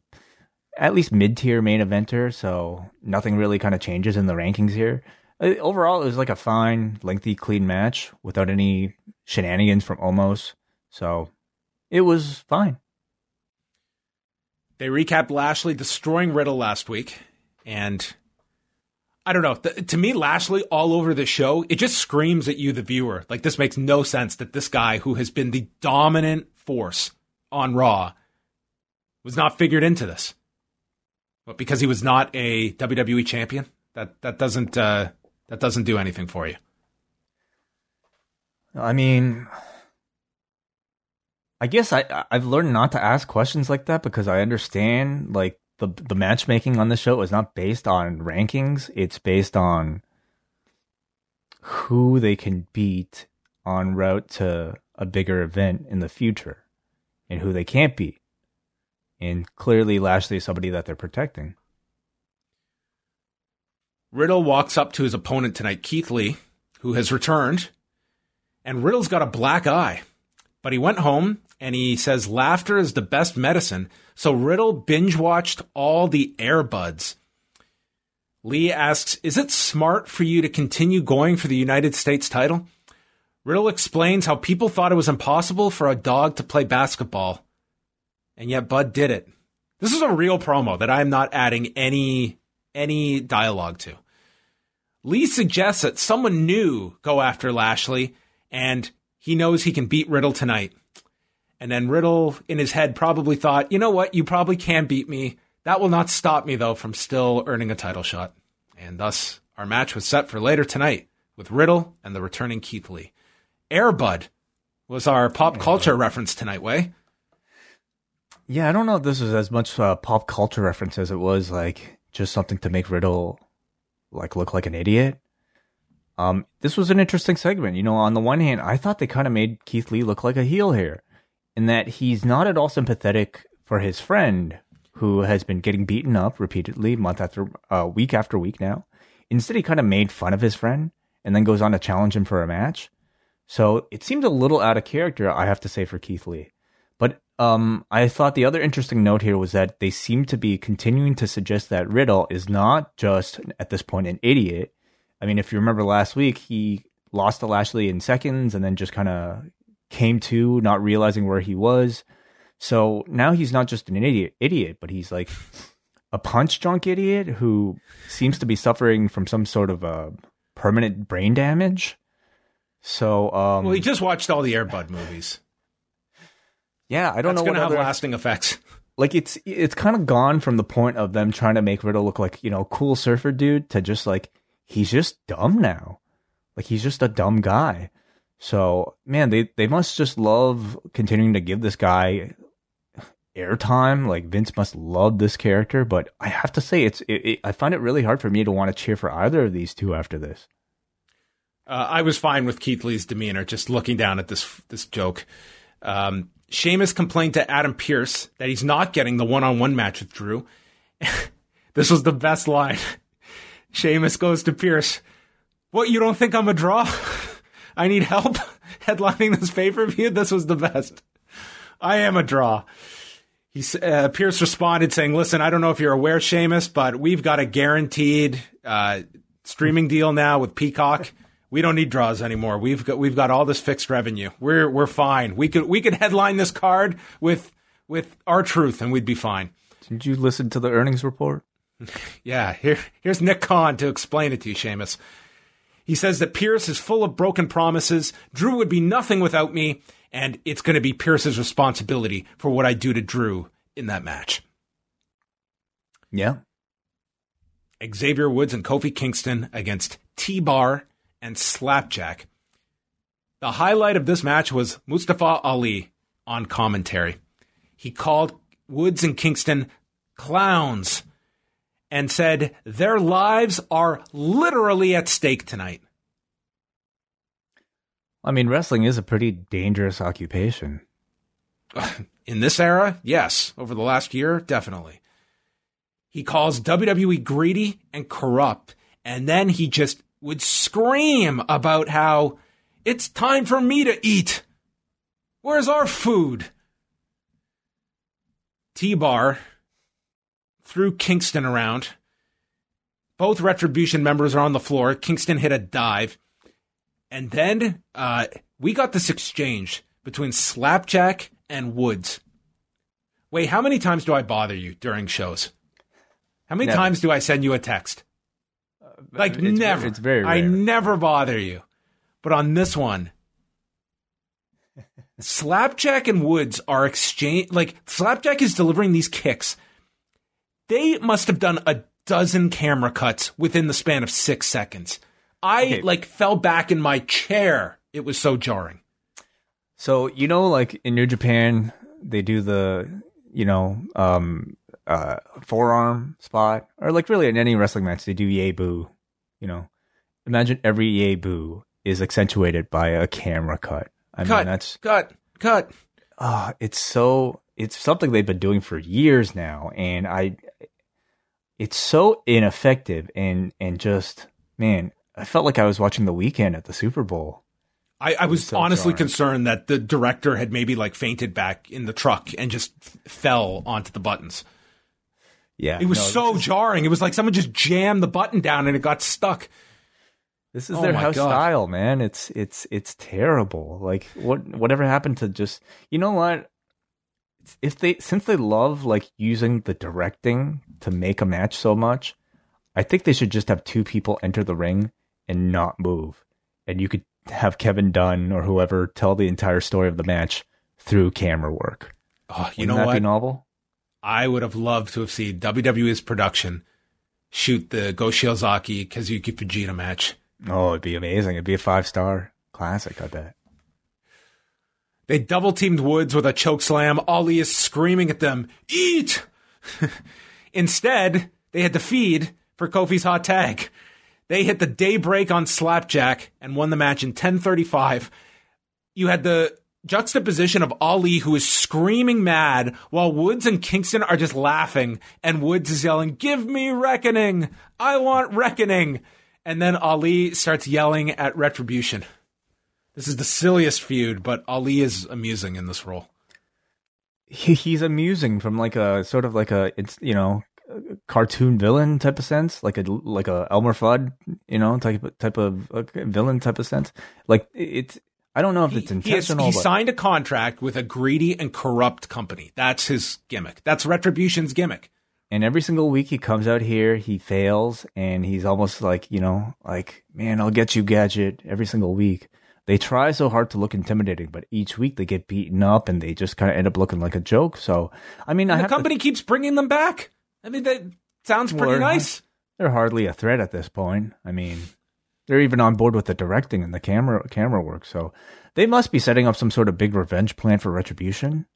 at least mid tier main eventer. So nothing really kind of changes in the rankings here. Uh, overall, it was like a fine, lengthy, clean match without any shenanigans from Omos. So it was fine. They recapped Lashley destroying Riddle last week, and I don't know. The, to me, Lashley all over the show, it just screams at you, the viewer. Like this makes no sense that this guy who has been the dominant force on Raw was not figured into this. But because he was not a WWE champion, that that doesn't uh, that doesn't do anything for you. I mean, I guess I I've learned not to ask questions like that because I understand like the the matchmaking on the show is not based on rankings. It's based on who they can beat on route to a bigger event in the future and who they can't beat. And clearly Lashley is somebody that they're protecting. Riddle walks up to his opponent tonight, Keith Lee, who has returned, and Riddle's got a black eye. But he went home and he says laughter is the best medicine. So Riddle binge watched all the Air Buds. Lee asks, Is it smart for you to continue going for the United States title? Riddle explains how people thought it was impossible for a dog to play basketball, and yet Bud did it. This is a real promo that I'm not adding any any dialogue to. Lee suggests that someone new go after Lashley, and he knows he can beat Riddle tonight. And then Riddle, in his head, probably thought, you know what? You probably can beat me. That will not stop me, though, from still earning a title shot. And thus, our match was set for later tonight with Riddle and the returning Keith Lee. Air Bud was our pop culture reference tonight, Wai. Yeah, I don't know if this was as much uh, pop culture reference as it was like just something to make Riddle like look like an idiot. Um, this was an interesting segment. You know, on the one hand, I thought they kind of made Keith Lee look like a heel here in that he's not at all sympathetic for his friend who has been getting beaten up repeatedly, month after uh, week after week now. Instead, he kind of made fun of his friend and then goes on to challenge him for a match. So it seemed a little out of character, I have to say, for Keith Lee. But um, I thought the other interesting note here was that they seem to be continuing to suggest that Riddle is not just at this point an idiot. I mean, if you remember last week, he lost to Lashley in seconds and then just kind of came to, not realizing where he was. So now he's not just an idiot, idiot, but he's like a punch drunk idiot who seems to be suffering from some sort of a permanent brain damage. So, um, well, he just watched all the Air Bud movies. Yeah, I don't That's know what have other, lasting effects. like it's it's kind of gone from the point of them trying to make Riddle look like you know cool surfer dude to just like he's just dumb now, like he's just a dumb guy. So man, they they must just love continuing to give this guy airtime. Like Vince must love this character, but I have to say it's it, it, I find it really hard for me to want to cheer for either of these two after this. Uh, I was fine with Keith Lee's demeanor, just looking down at this this joke. Um, Sheamus complained to Adam Pearce that he's not getting the one on one match with Drew. this was the best line. Sheamus goes to Pearce, What, you don't think I'm a draw? I need help headlining this pay per view. This was the best. I am a draw. He, uh, Pearce responded saying, "Listen, I don't know if you're aware, Sheamus, but we've got a guaranteed uh, streaming deal now with Peacock. We don't need draws anymore. We've got we've got all this fixed revenue. We're we're fine. We could we could headline this card with with R-Truth, and we'd be fine." Did you listen to the earnings report? yeah, here here's Nick Khan to explain it to you, Sheamus. He says that Pearce is full of broken promises. Drew would be nothing without me, and it's going to be Pearce's responsibility for what I do to Drew in that match. Yeah. Xavier Woods and Kofi Kingston against T Bar and Slapjack. The highlight of this match was Mustafa Ali on commentary. He called Woods and Kingston clowns and said their lives are literally at stake tonight. I mean, wrestling is a pretty dangerous occupation. In this era, yes. Over the last year, definitely. He calls WWE greedy and corrupt, and then he just would scream about how it's time for me to eat. Where's our food? T Bar threw Kingston around. Both Retribution members are on the floor. Kingston hit a dive. And then uh, we got this exchange between Slapjack and Woods. Wait, how many times do I bother you during shows? How many Never. times do I send you a text? Like It's never. it's very I never bother you. But on this one, Slapjack and Woods are exchange like Slapjack is delivering these kicks. They must have done a dozen camera cuts within the span of six seconds. I Okay. like fell back in my chair. It was so jarring. So you know, like in New Japan, they do the you know um uh forearm spot, or like really in any wrestling match, they do yay boo. You know, imagine every yay boo is accentuated by a camera cut. I cut, mean, that's cut, cut. ah, it's so it's something they've been doing for years now, and I, it's so ineffective and and just man, I felt like I was watching the Weeknd at the Super Bowl. I, I was so honestly jarring. concerned that the director had maybe like fainted back in the truck and just f- fell onto the buttons. Yeah, It was no, so is- jarring. It was like someone just jammed the button down and it got stuck. This is Oh their house God. style, man. It's it's it's terrible. Like what whatever happened to just you know what? If they since they love like using the directing to make a match so much, I think they should just have two people enter the ring and not move. And you could have Kevin Dunn or whoever tell the entire story of the match through camera work. Oh, you Wouldn't know that what? be novel? I would have loved to have seen WWE's production shoot the Go Shiozaki Kazuyuki Fujita match. Oh, it'd be amazing. It'd be a five star classic, I bet. They double teamed Woods with a choke slam. Ali is screaming at them, eat! Instead, they had to feed for Kofi's hot tag. They hit the daybreak on Slapjack and won the match in 1035. You had the juxtaposition of Ali, who is screaming mad, while Woods and Kingston are just laughing, and Woods is yelling, Give me reckoning! I want reckoning! And then Ali starts yelling at retribution. This is the silliest feud, but Ali is amusing in this role. he, he's amusing from like a sort of like a it's you know cartoon villain type of sense like a like a Elmer Fudd you know type of type of villain type of sense like it's I don't know if it's He, intentional he but signed a contract with a greedy and corrupt company. That's his gimmick. That's Retribution's gimmick. and every single week he comes out here he fails and he's almost like you know like man I'll get you gadget every single week they try so hard to look intimidating but each week they get beaten up and they just kind of end up looking like a joke so I mean I The have to company keeps bringing them back. I mean, that sounds pretty Well, nice. they're hardly a threat at this point. I mean, they're even on board with the directing and the camera camera work. So they must be setting up some sort of big revenge plan for retribution.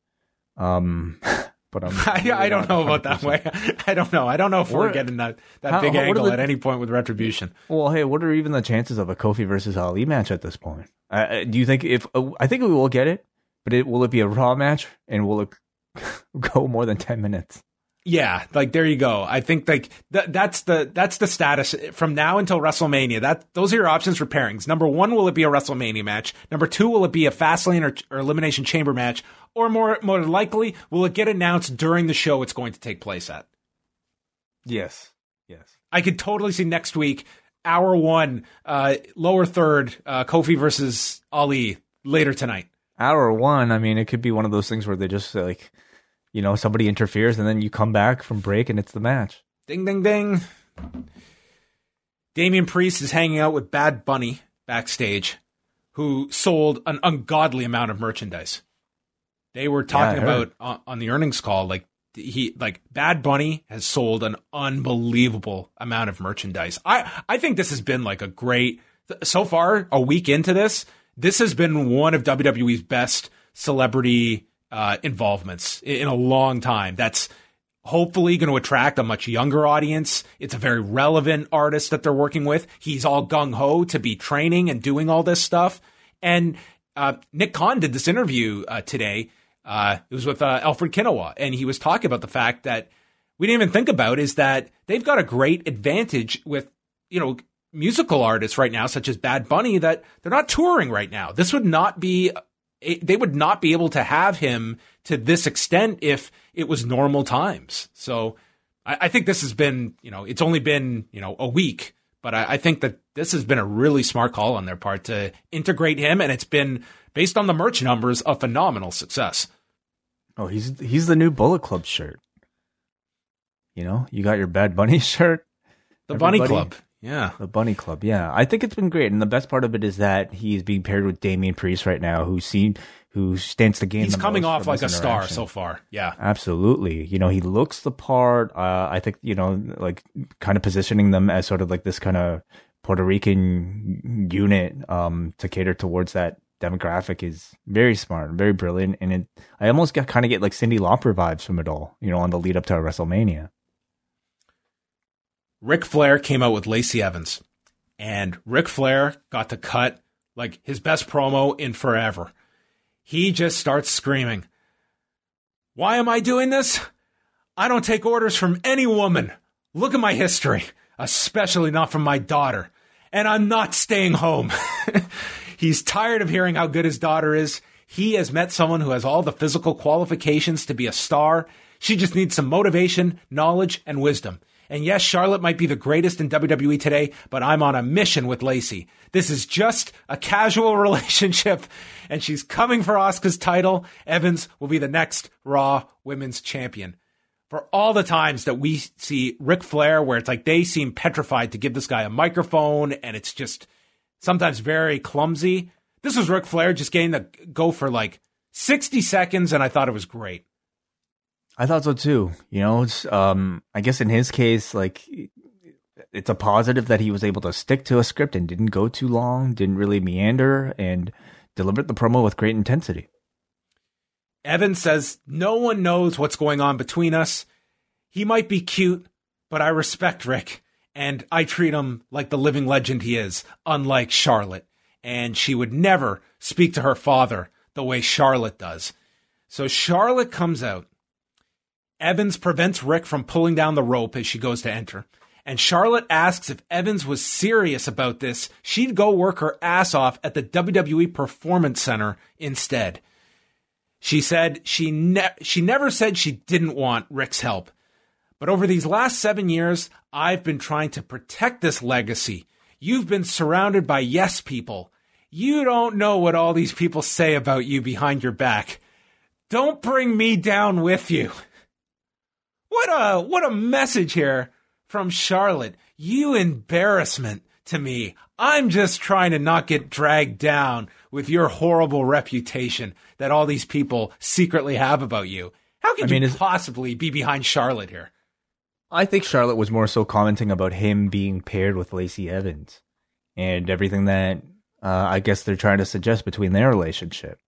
Um, but I'm I, I don't know about that Wai. I don't know. I don't know if we're What- getting that, that how- big are angle the- at any point with Retribution. Well, hey, what are even the chances of a Kofi versus Ali match at this point? Uh, do you think if uh, I think we will get it, but it will it be a Raw match and will it go more than ten minutes? Yeah, like there you go. I think like th- that's the that's the status from now until WrestleMania. That those are your options for pairings. Number one, will it be a WrestleMania match? Number two, will it be a Fastlane or, or Elimination Chamber match? Or more more likely, will it get announced during the show it's going to take place at? Yes, yes. I could totally see next week, hour one, uh, lower third, uh, Kofi versus Ali later tonight. Hour one. I mean, it could be one of those things where they just like, you know, somebody interferes and then you come back from break and it's the match. Ding, ding, ding. Damian Priest is hanging out with Bad Bunny backstage, who sold an ungodly amount of merchandise. They were talking heard. about on, on the earnings call, like he, like Bad Bunny has sold an unbelievable amount of merchandise. I, I think this has been like a great, so far a week into this, this has been one of WWE's best celebrity uh, involvements in, a long time. That's hopefully going to attract a much younger audience. It's a very relevant artist that they're working with. He's all gung ho to be training and doing all this stuff. And uh, Nick Khan did this interview uh, today. Uh, it was with uh, Alfred Konuwa, and he was talking about the fact that we didn't even think about is that they've got a great advantage with you know musical artists right now, such as Bad Bunny, that they're not touring right now. This would not be, they would not be able to have him to this extent if it was normal times. So I, I think this has been, you know, it's only been, you know, a week, but I, I think that this has been a really smart call on their part to integrate him. And it's been, based on the merch numbers, a phenomenal success. Oh, he's he's the new Bullet Club shirt. You know, you got your Bad Bunny shirt. The Everybody, Bunny Club. Yeah. The Bunny Club. Yeah. I think it's been great. And the best part of it is that he's being paired with Damian Priest right now, who seen who stands to gain. He's coming off like a star so far. Yeah. Absolutely. You know, he looks the part. Uh, I think, you know, like kind of positioning them as sort of like this kind of Puerto Rican unit um, to cater towards that demographic is very smart, very brilliant. And it, I almost got kind of get like Cyndi Lauper vibes from it all, you know, on the lead up to WrestleMania. Ric Flair came out with Lacey Evans, and Ric Flair got to cut like his best promo in forever. He just starts screaming, Why am I doing this? I don't take orders from any woman. Look at my history, especially not from my daughter. And I'm not staying home. He's tired of hearing how good his daughter is. He has met someone who has all the physical qualifications to be a star. She just needs some motivation, knowledge, and wisdom. And yes, Charlotte might be the greatest in WWE today, but I'm on a mission with Lacey. This is just a casual relationship, and she's coming for Asuka's title. Evans will be the next Raw Women's Champion. For all the times that we see Ric Flair, where it's like they seem petrified to give this guy a microphone, and it's just sometimes very clumsy. This was Ric Flair just getting to go for like 60 seconds, and I thought it was great. I thought so too. You know, um, I guess in his case, like it's a positive that he was able to stick to a script and didn't go too long, didn't really meander, and delivered the promo with great intensity. Evan says, No one knows what's going on between us. He might be cute, but I respect Ric, and I treat him like the living legend he is, unlike Charlotte. And she would never speak to her father the way Charlotte does. So Charlotte comes out Evans prevents Ric from pulling down the rope as she goes to enter. And Charlotte asks if Evans was serious about this, she'd go work her ass off at the WWE Performance Center instead. She said she ne- she never said she didn't want Ric's help. But over these last 7 years, I've been trying to protect this legacy. You've been surrounded by yes people. You don't know what all these people say about you behind your back. Don't bring me down with you. What a what a message here from Charlotte. You embarrassment to me. I'm just trying to not get dragged down with your horrible reputation that all these people secretly have about you. How could I mean, you possibly be behind Charlotte here? I think Charlotte was more so commenting about him being paired with Lacey Evans and everything that uh, I guess they're trying to suggest between their relationship.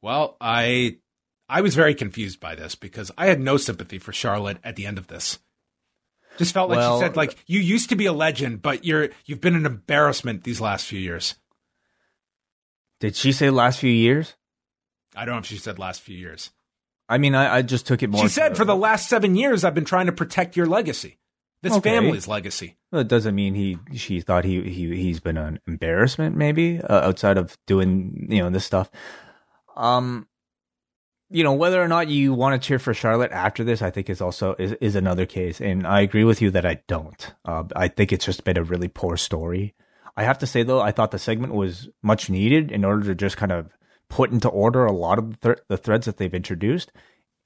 Well, I I was very confused by this because I had no sympathy for Charlotte at the end of this. Just felt like well, she said, like, you used to be a legend, but you're you've been an embarrassment these last few years. Did she say last few years? I don't know if she said last few years. I mean, I, I just took it more. She said, to, for the last seven years, I've been trying to protect your legacy, this okay. family's legacy. Well, it doesn't mean he she thought he he he's been an embarrassment, maybe uh, outside of doing you know this stuff. Um, you know whether or not you want to cheer for Charlotte after this, I think is also is, is another case, and I agree with you that I don't. Uh, I think it's just been a really poor story. I have to say though, I thought the segment was much needed in order to just kind of put into order a lot of the, th- the threads that they've introduced.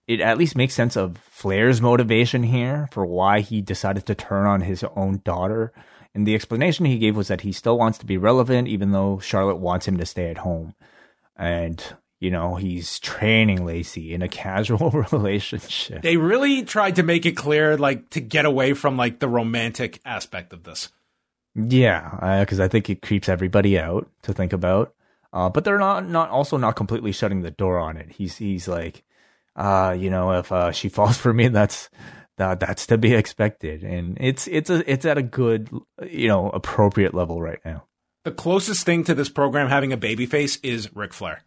It at least makes sense of Flair's motivation here for why he decided to turn on his own daughter. And the explanation he gave was that he still wants to be relevant, even though Charlotte wants him to stay at home. And you know, he's training Lacey in a casual relationship. They really tried to make it clear, like, to get away from, like, the romantic aspect of this. Yeah, because uh, I think it creeps everybody out to think about. Uh, but they're not, not also not completely shutting the door on it. He's, he's like, uh, you know, if uh, she falls for me, that's, that, that's to be expected. And it's, it's a, it's at a good, you know, appropriate level right now. The closest thing to this program having a baby face is Ric Flair.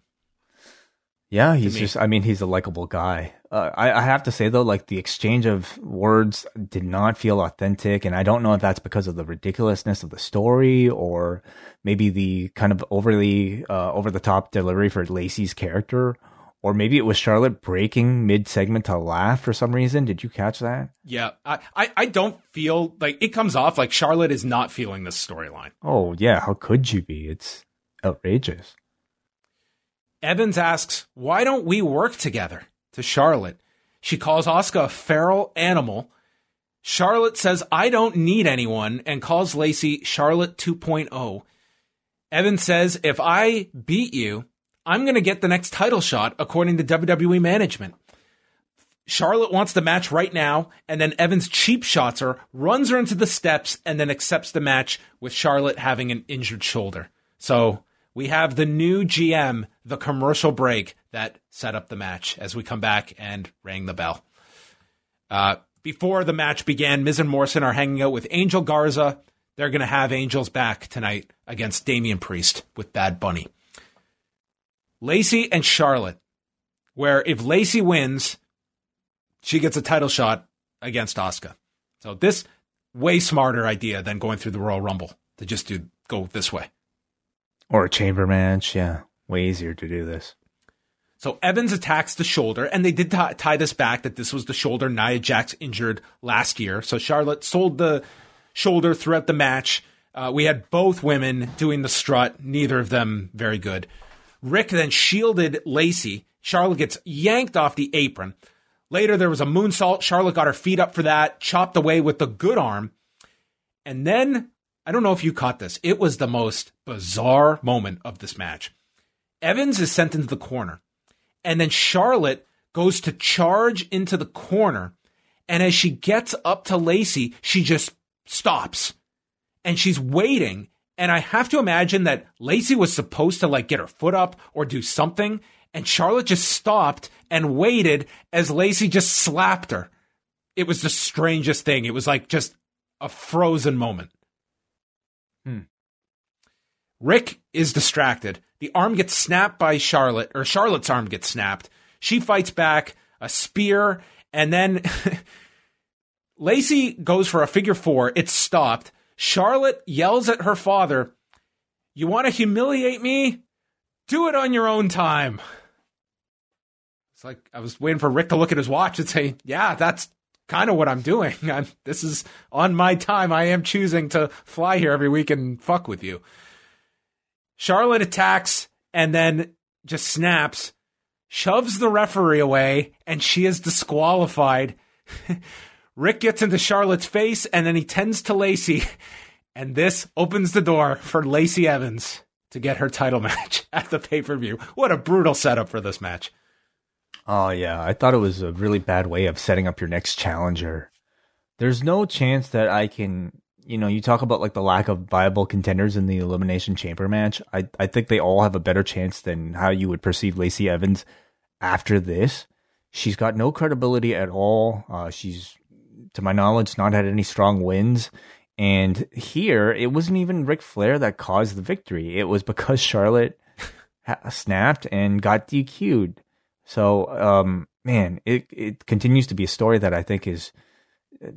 Yeah, he's just, I mean, he's a likable guy. Uh, I, I have to say, though, like the exchange of words did not feel authentic. And I don't know if that's because of the ridiculousness of the story or maybe the kind of overly uh, over the top delivery for Lacey's character. Or maybe it was Charlotte breaking mid segment to laugh for some reason. Did you catch that? Yeah, I, I, I don't feel like it comes off like Charlotte is not feeling this storyline. Oh, yeah. How could you be? It's outrageous. Evans asks, Why don't we work together? to Charlotte. She calls Asuka a feral animal. Charlotte says, I don't need anyone, and calls Lacey Charlotte 2.0. Evans says, If I beat you, I'm going to get the next title shot, according to WWE management. Charlotte wants the match right now, and then Evans cheap shots her, runs her into the steps, and then accepts the match with Charlotte having an injured shoulder. So we have the new GM, the commercial break that set up the match as we come back and rang the bell. Uh, before the match began, Miz and Morrison are hanging out with Angel Garza. They're going to have Angels back tonight against Damian Priest with Bad Bunny. Lacey and Charlotte, where if Lacey wins, she gets a title shot against Asuka. So this way smarter idea than going through the Royal Rumble to just do go this way. Or a chamber match, yeah. Way easier to do this. So Evans attacks the shoulder, and they did t- tie this back that this was the shoulder Nia Jax injured last year. So Charlotte sold the shoulder throughout the match. Uh, we had both women doing the strut, neither of them very good. Ric then shielded Lacey. Charlotte gets yanked off the apron. Later, there was a moonsault. Charlotte got her feet up for that, chopped away with the good arm. And then I don't know if you caught this. It was the most bizarre moment of this match. Evans is sent into the corner, and then Charlotte goes to charge into the corner. And as she gets up to Lacey, she just stops and she's waiting. And I have to imagine that Lacey was supposed to like get her foot up or do something. And Charlotte just stopped and waited as Lacey just slapped her. It was the strangest thing. It was like just a frozen moment. Ric is distracted. The arm gets snapped by Charlotte, or Charlotte's arm gets snapped. She fights back, a spear, and then Lacey goes for a figure four. It's stopped. Charlotte yells at her father, You want to humiliate me? Do it on your own time. It's like I was waiting for Ric to look at his watch and say, Yeah, that's kind of what I'm doing. I'm, this is on my time. I am choosing to fly here every week and fuck with you. Charlotte attacks and then just snaps, shoves the referee away, and she is disqualified. Ric gets into Charlotte's face and then he tends to Lacey. And this opens the door for Lacey Evans to get her title match at the pay per view. What a brutal setup for this match. Oh yeah, I thought it was a really bad way of setting up your next challenger. There's no chance that I can, you know, you talk about like the lack of viable contenders in the elimination chamber match. I I think they all have a better chance than how you would perceive Lacey Evans after this. She's got no credibility at all. Uh, she's, to my knowledge, not had any strong wins. And here, it wasn't even Ric Flair that caused the victory. It was because Charlotte snapped and got DQ'd. So, um, man, it it continues to be a story that I think is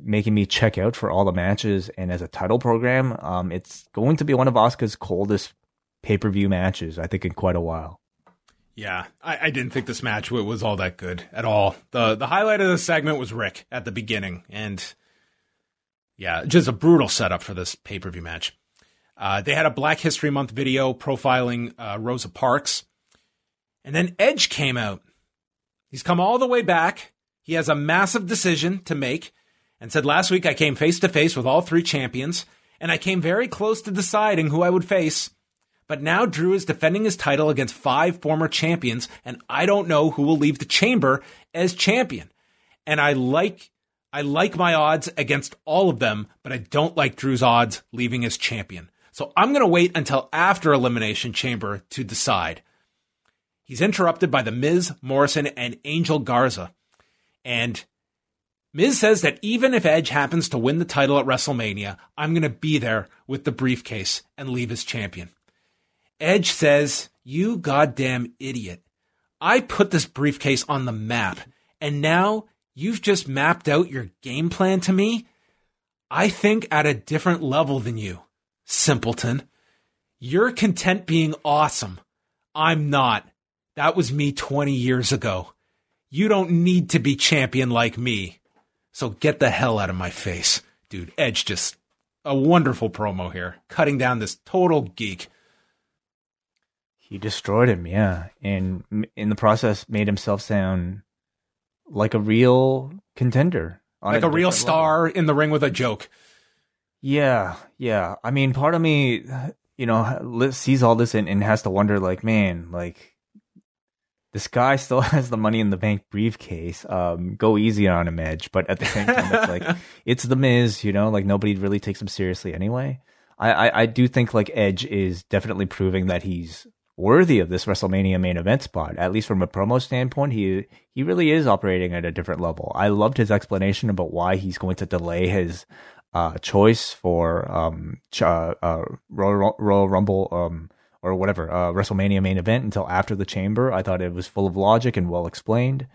making me check out for all the matches. And as a title program, um, it's going to be one of Asuka's coldest pay per view matches, I think, in quite a while. Yeah, I, I, didn't think this match was all that good at all. the The highlight of the segment was Ric at the beginning, and yeah, just a brutal setup for this pay per view match. Uh, they had a Black History Month video profiling uh, Rosa Parks, and then Edge came out He's come all the way back. He has a massive decision to make and said last week I came face to face with all three champions and I came very close to deciding who I would face. But now Drew is defending his title against five former champions and I don't know who will leave the chamber as champion. And I like I like my odds against all of them, but I don't like Drew's odds leaving as champion. So I'm going to wait until after Elimination Chamber to decide. He's interrupted by the Miz, Morrison, and Angel Garza. And Miz says that even if Edge happens to win the title at WrestleMania, I'm going to be there with the briefcase and leave as champion. Edge says, You goddamn idiot. I put this briefcase on the map, and now you've just mapped out your game plan to me? I think at a different level than you, simpleton. You're content being awesome. I'm not. That was me 20 years ago. You don't need to be champion like me. So get the hell out of my face. Dude, Edge just a wonderful promo here, cutting down this total geek. He destroyed him, yeah, and in the process made himself sound like a real contender, like a, a real star level. in the ring with a joke. Yeah, yeah. I mean, part of me, you know, sees all this and, and has to wonder, like, man, like this guy still has the money in the bank briefcase. Um, go easy on him, Edge. But at the same time, it's like it's the Miz, you know, like nobody really takes him seriously anyway. I, I, I do think like Edge is definitely proving that he's worthy of this WrestleMania main event spot. At least from a promo standpoint, he he really is operating at a different level. I loved his explanation about why he's going to delay his uh, choice for um, uh, uh, Royal, Royal Rumble um, or whatever uh, WrestleMania main event until after the Chamber. I thought it was full of logic and well explained.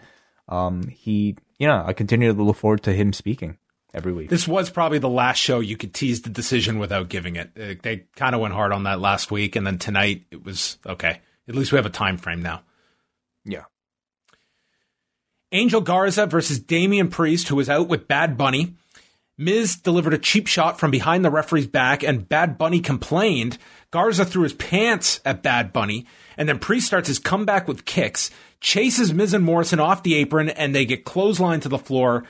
Um, he, know, I continue to look forward to him speaking every week. This was probably the last show you could tease the decision without giving it. Uh, they kind of went hard on that last week, and then tonight it was okay. At least we have a time frame now. Yeah. Angel Garza versus Damian Priest, who was out with Bad Bunny. Miz delivered a cheap shot from behind the referee's back, and Bad Bunny complained. Garza threw his pants at Bad Bunny, and then Priest starts his comeback with kicks, chases Miz and Morrison off the apron, and they get clotheslined to the floor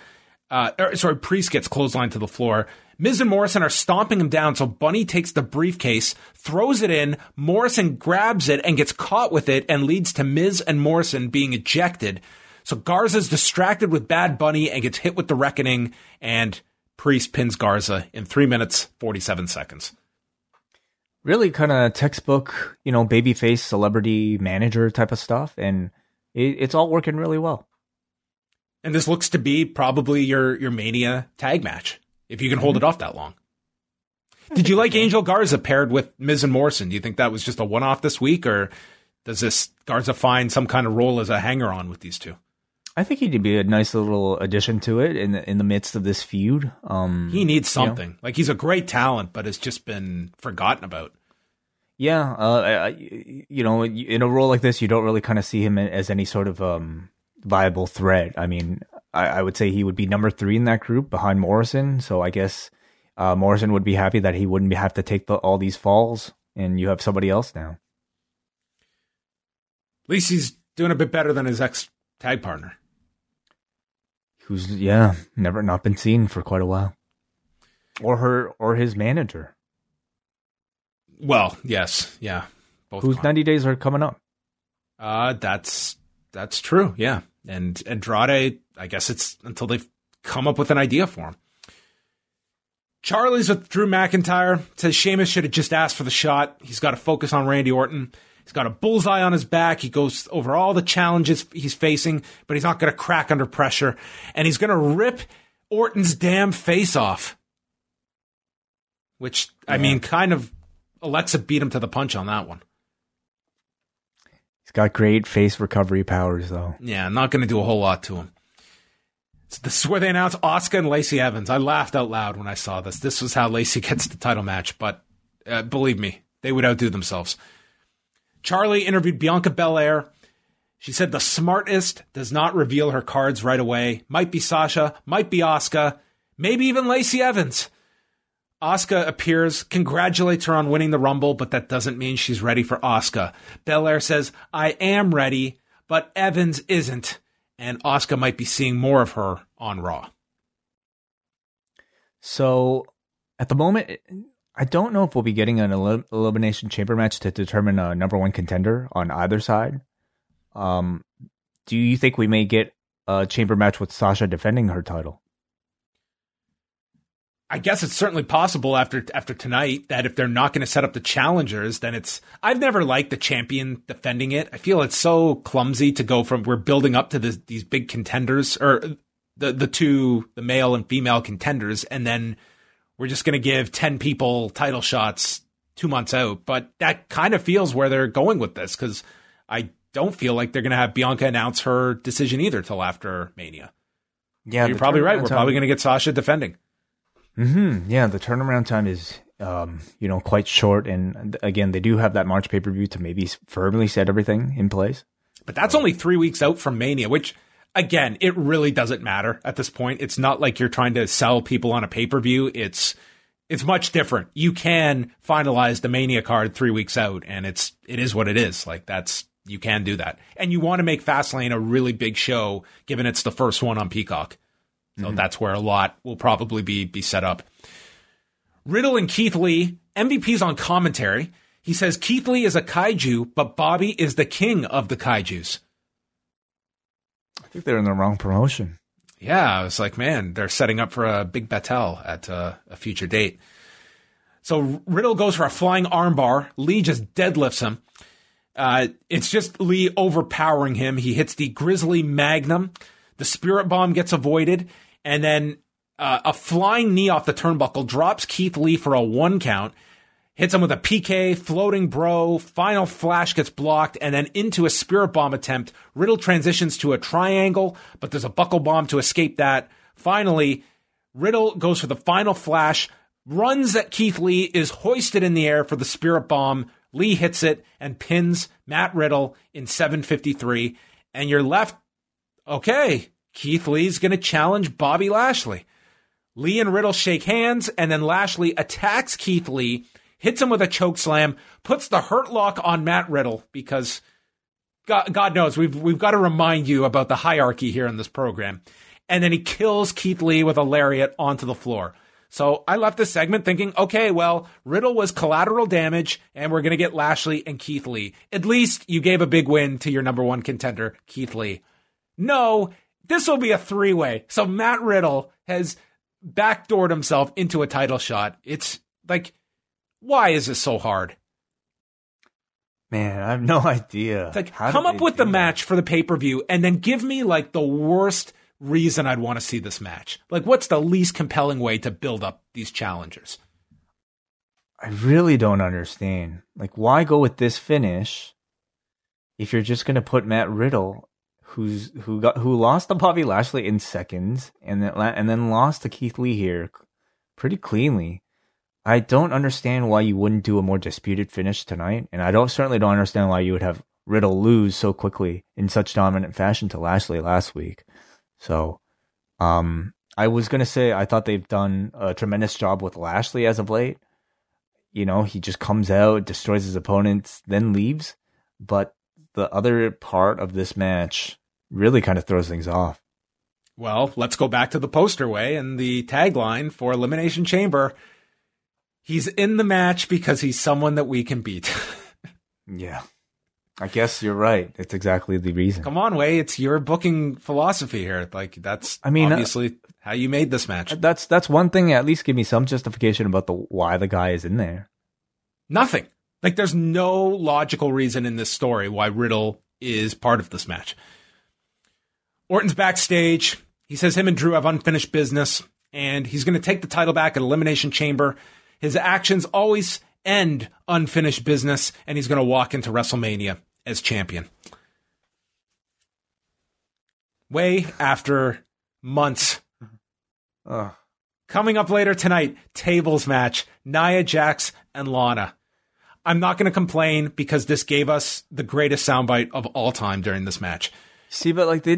uh, or, sorry, Priest gets clotheslined to the floor. Miz and Morrison are stomping him down, so Bunny takes the briefcase, throws it in. Morrison grabs it and gets caught with it, and leads to Miz and Morrison being ejected. So Garza's distracted with Bad Bunny and gets hit with the Reckoning, and Priest pins Garza in three minutes forty seven seconds. Really, kind of textbook, you know, babyface celebrity manager type of stuff, and it, it's all working really well. And this looks to be probably your your Mania tag match if you can hold mm-hmm. it off that long. Did you like Angel Garza paired with Miz and Morrison? Do you think that was just a one off this week, or does this Garza find some kind of role as a hanger on with these two? I think he'd be a nice little addition to it in the, in the midst of this feud. Um, he needs something. You know. Like he's a great talent, but it's just been forgotten about. Yeah, uh, I, you know, in a role like this, you don't really kind of see him as any sort of um, viable threat. I mean, I, I, would say he would be number three in that group behind Morrison. So I guess uh, Morrison would be happy that he wouldn't have to take the, all these falls, and you have somebody else now. At least he's doing a bit better than his ex tag partner, who's yeah never not been seen for quite a while, or her or his manager. Well, yes, yeah, both. Whose ninety days are coming up? Uh, that's that's true. Yeah. And Andrade, I guess it's until they've come up with an idea for him. Charly's with Drew McIntyre. Says Sheamus should have just asked for the shot. He's got to focus on Randy Orton. He's got a bullseye on his back. He goes over all the challenges he's facing, but he's not going to crack under pressure. And he's going to rip Orton's damn face off. Which, yeah. I mean, kind of, Alexa beat him to the punch on that one. He's got great face recovery powers, though. Yeah, not going to do a whole lot to him. This is where they announce Asuka and Lacey Evans. I laughed out loud when I saw this. This was how Lacey gets the title match, but uh, believe me, they would outdo themselves. Charly interviewed Bianca Belair. She said the smartest does not reveal her cards right away. Might be Sasha, might be Asuka, maybe even Lacey Evans. Asuka appears, congratulates her on winning the Rumble, but that doesn't mean she's ready for Asuka. Belair says, I am ready, but Evans isn't, and Asuka might be seeing more of her on Raw. So at the moment, I don't know if we'll be getting an elimination chamber match to determine a number one contender on either side. Um, do you think we may get a chamber match with Sasha defending her title? I guess it's certainly possible after after tonight that if they're not going to set up the challengers, then it's. I've never liked the champion defending it. I feel it's so clumsy to go from we're building up to this, these big contenders or the the two the male and female contenders, and then we're just going to give ten people title shots two months out. But that kind of feels where they're going with this because I don't feel like they're going to have Bianca announce her decision either till after Mania. Yeah, You're probably right. We're time, probably going to get Sasha defending. Mm-hmm. Yeah, the turnaround time is, um, you know, quite short. And again, they do have that March pay per view to maybe firmly set everything in place. But that's only three weeks out from Mania, which again, it really doesn't matter at this point. It's not like you're trying to sell people on a pay per view. It's it's much different. You can finalize the Mania card three weeks out, and it's it is what it is. Like that's you can do that, and you want to make Fastlane a really big show, given it's the first one on Peacock. So mm-hmm. that's where a lot will probably be be set up. Riddle and Keith Lee, MVP's on commentary. He says Keith Lee is a kaiju, but Bobby is the king of the kaijus. Think they're in the wrong promotion. Yeah, I was like, man, they're setting up for a big battle at uh, a future date. So Riddle goes for a flying armbar. Lee just deadlifts him. Uh, it's just Lee overpowering him. He hits the Grizzly Magnum. The Spirit Bomb gets avoided, and then uh, a flying knee off the turnbuckle drops Keith Lee for a one count hits him with a PK, floating bro, final flash gets blocked, and then into a spirit bomb attempt. Riddle transitions to a triangle, but there's a buckle bomb to escape that. Finally, Riddle goes for the final flash, runs at Keith Lee, is hoisted in the air for the spirit bomb. Lee hits it and pins Matt Riddle in 753. And you're left, okay, Keith Lee's going to challenge Bobby Lashley. Lee and Riddle shake hands, and then Lashley attacks Keith Lee hits him with a choke slam, puts the hurt lock on Matt Riddle because God, God knows we've we've got to remind you about the hierarchy here in this program. And then he kills Keith Lee with a lariat onto the floor. So I left this segment thinking, okay, well, Riddle was collateral damage, and we're going to get Lashley and Keith Lee. At least you gave a big win to your number one contender, Keith Lee. No, this will be a three way. So Matt Riddle has backdoored himself into a title shot. It's like why is it so hard? Man, I have no idea. It's like, How come up with the that? match for the pay per view and then give me like the worst reason I'd want to see this match. Like, what's the least compelling way to build up these challengers? I really don't understand. Like, why go with this finish if you're just going to put Matt Riddle, who's who got who lost to Bobby Lashley in seconds, and then and then lost to Keith Lee here pretty cleanly. I don't understand why you wouldn't do a more disputed finish tonight, and I don't certainly don't understand why you would have Riddle lose so quickly in such dominant fashion to Lashley last week. So, um, I was gonna say I thought they've done a tremendous job with Lashley as of late. You know, he just comes out, destroys his opponents, then leaves. But the other part of this match really kind of throws things off. Well, let's go back to the poster Wai and the tagline for Elimination Chamber He's in the match because he's someone that we can beat. yeah. I guess you're right. It's exactly the reason. Come on, Wai. It's your booking philosophy here. Like that's I mean, uh, obviously uh, how you made this match. That's that's one thing. At least give me some justification about the why the guy is in there. Nothing. Like there's no logical reason in this story why Riddle is part of this match. Orton's backstage. He says him and Drew have unfinished business, and he's going to take the title back at Elimination Chamber his actions always end unfinished business, and he's going to walk into WrestleMania as champion. Way after months. Uh. Coming up later tonight, tables match Nia Jax and Lana. I'm not going to complain because this gave us the greatest soundbite of all time during this match. See, but like they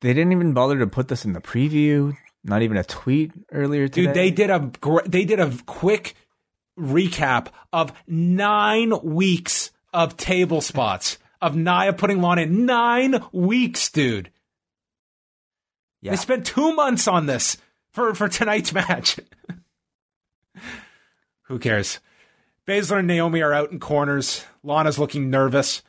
they didn't even bother to put this in the preview. Not even a tweet earlier today. Dude, they did a they did a quick recap of nine weeks of table spots of Nia putting Lana in nine weeks, dude. Yeah. They spent two months on this for, for tonight's match. Who cares? Baszler and Naomi are out in corners. Lana's looking nervous.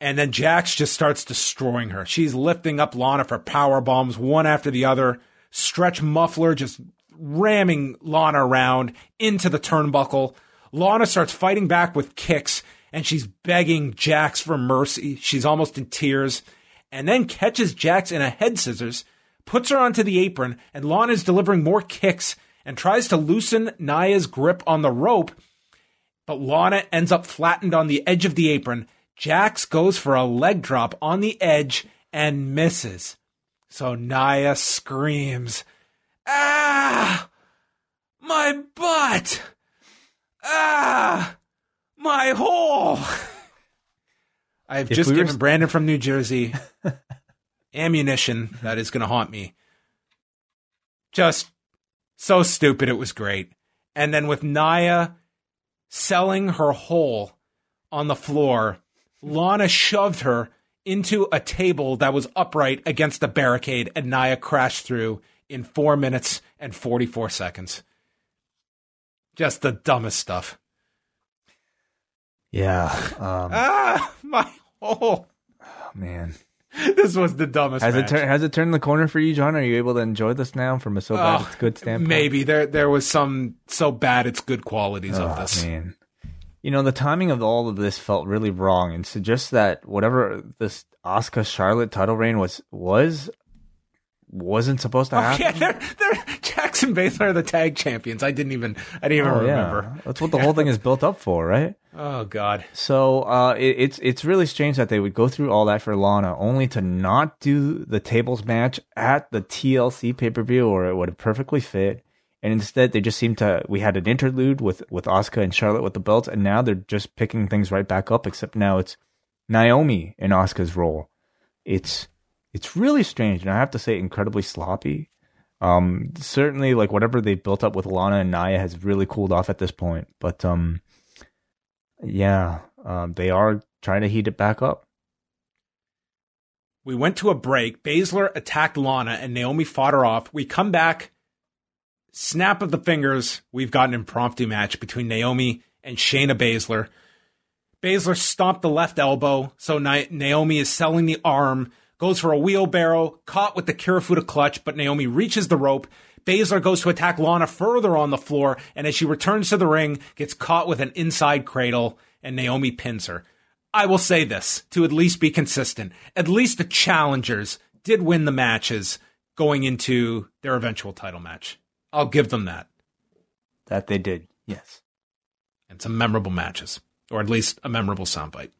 And then Jax just starts destroying her. She's lifting up Lana for power bombs, one after the other stretch muffler just ramming Lana around into the turnbuckle. Lana starts fighting back with kicks and she's begging Jax for mercy. She's almost in tears and then catches Jax in a head scissors, puts her onto the apron, and Lana's delivering more kicks and tries to loosen Nia's grip on the rope. But Lana ends up flattened on the edge of the apron. Jax goes for a leg drop on the edge and misses. So Nia screams, Ah! My butt! Ah! My hole! I've If just we given s- Brandon from New Jersey ammunition that is going to haunt me. Just so stupid, it was great. And then with Nia selling her hole on the floor, Lana shoved her into a table that was upright against a barricade, and Nia crashed through in four minutes and 44 seconds. Just the dumbest stuff. Yeah. Um, Ah, my hole. oh, man. This was the dumbest. Has it match. turned? Has it turned the corner for you, John? Are you able to enjoy this now from a so bad Oh, it's good standpoint? Maybe there there was some so bad it's good qualities of Oh, this. man. You know, the timing of all of this felt really wrong and suggests that whatever this Asuka Charlotte title reign was was wasn't supposed to Oh, happen. yeah, they're, they're Jax and Baszler are the tag champions. I didn't even I didn't even Oh, remember. That's what the whole thing is built up for, right? Oh God. So uh, it, it's it's really strange that they would go through all that for Lana, only to not do the tables match at the TLC pay per view, or it would have perfectly fit. And instead, they just seem to. We had an interlude with with Asuka and Charlotte with the belts, and now they're just picking things right back up. Except now it's Naomi in Asuka's role. It's it's really strange, and I have to say, incredibly sloppy. Um, certainly, like whatever they built up with Lana and Nia has really cooled off at this point. But um, yeah, um, they are trying to heat it back up. We went to a break. Baszler attacked Lana and Naomi fought her off. We come back. Snap of the fingers. We've got an impromptu match between Naomi and Shayna Baszler. Baszler stomped the left elbow, so Naomi is selling the arm. Goes for a wheelbarrow, caught with the Kirifuda clutch, but Naomi reaches the rope. Baszler goes to attack Lana further on the floor, and as she returns to the ring, gets caught with an inside cradle, and Naomi pins her. I will say this to at least be consistent. At least the challengers did win the matches going into their eventual title match. I'll give them that. That they did, yes. And some memorable matches, or at least a memorable soundbite.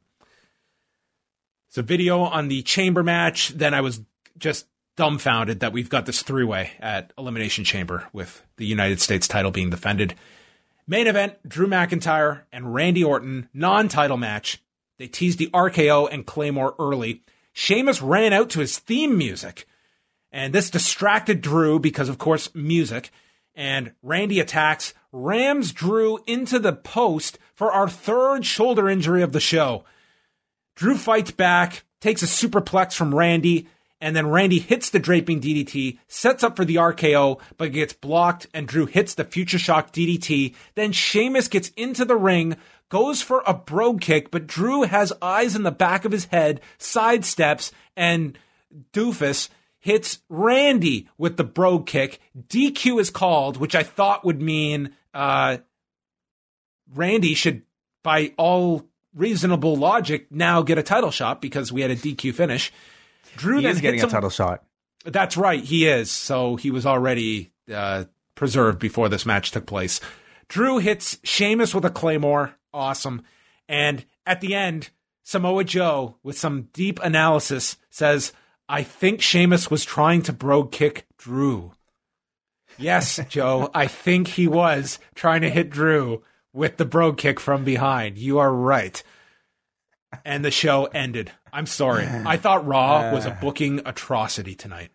It's a video on the chamber match. Then I was just dumbfounded that we've got this three way at Elimination Chamber with the United States title being defended. Main event Drew McIntyre and Randy Orton, non title match. They teased the RKO and Claymore early. Sheamus ran out to his theme music, and this distracted Drew because, of course, music. And Randy attacks, rams Drew into the post for our third shoulder injury of the show. Drew fights back, takes a superplex from Randy, and then Randy hits the draping DDT, sets up for the RKO, but gets blocked, and Drew hits the future shock DDT. Then Sheamus gets into the ring, goes for a brogue kick, but Drew has eyes in the back of his head, sidesteps, and Doofus hits Randy with the brogue kick. DQ is called, which I thought would mean uh, Randy should, by all reasonable logic, now get a title shot because we had a DQ finish. Drew He then is getting a him- title shot. That's right, he is. So he was already uh, preserved before this match took place. Drew hits Sheamus with a claymore, awesome, and at the end, Samoa Joe, with some deep analysis, says, "I think Sheamus was trying to brogue kick Drew." Yes, Joe, I think he was trying to hit Drew with the brogue kick from behind. You are right. And the show ended. I'm sorry. I thought Raw was a booking atrocity tonight.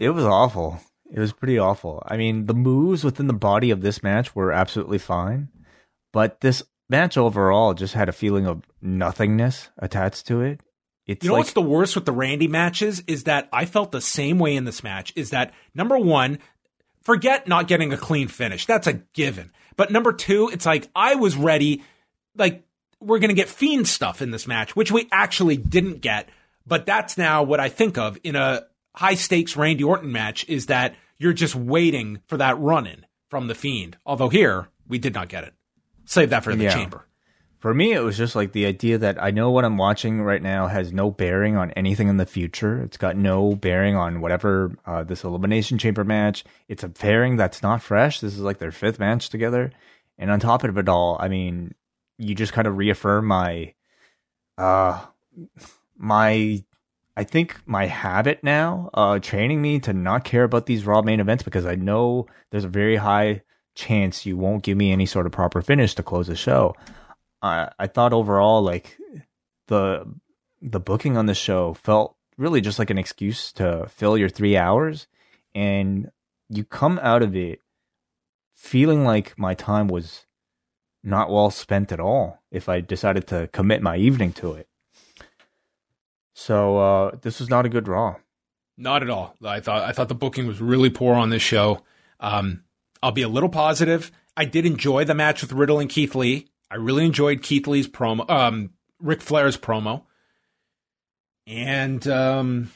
It was awful. It was pretty awful. I mean, the moves within the body of this match were absolutely fine, but this match overall just had a feeling of nothingness attached to it. It's You know like what's the worst with the Randy matches is that I felt the same way in this match. Is that number one, forget not getting a clean finish. That's a given. But number two, it's like I was ready, like we're gonna get fiend stuff in this match, which we actually didn't get. But that's now what I think of in a high stakes Randy Orton match is that you're just waiting for that run in from the fiend. Although here we did not get it. Save that for the Yeah. chamber. For me, it was just like the idea that I know what I'm watching right now has no bearing on anything in the future. It's got no bearing on whatever uh, this elimination chamber match. It's a pairing that's not fresh. This is like their fifth match together, and on top of it all, I mean, you just kind of reaffirm my, uh, my, I think my habit now, uh, training me to not care about these Raw main events because I know there's a very high chance you won't give me any sort of proper finish to close the show. I I thought overall like the the booking on the show felt really just like an excuse to fill your three hours, and you come out of it feeling like my time was not well spent at all if I decided to commit my evening to it. So uh, this was not a good draw. Not at all. I thought I thought the booking was really poor on this show. Um, I'll be a little positive. I did enjoy the match with Riddle and Keith Lee. I really enjoyed Keith Lee's promo, um, Ric Flair's promo, and um,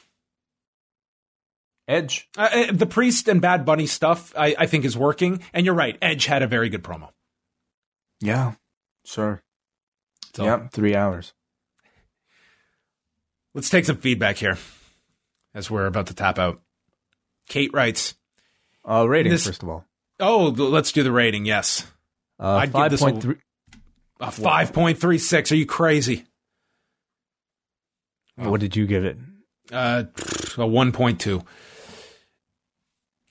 Edge. Uh, uh, the Priest and Bad Bunny stuff, I, I think, is working. And you're right, Edge had a very good promo. Yeah, sure. So, yep, three hours. Let's take some feedback here as we're about to tap out. Kate writes, uh, rating this, first of all. Oh, let's do the rating. Yes, uh, I'd five point three. A five point three six. Are you crazy? What did you give it? Uh, a one point two.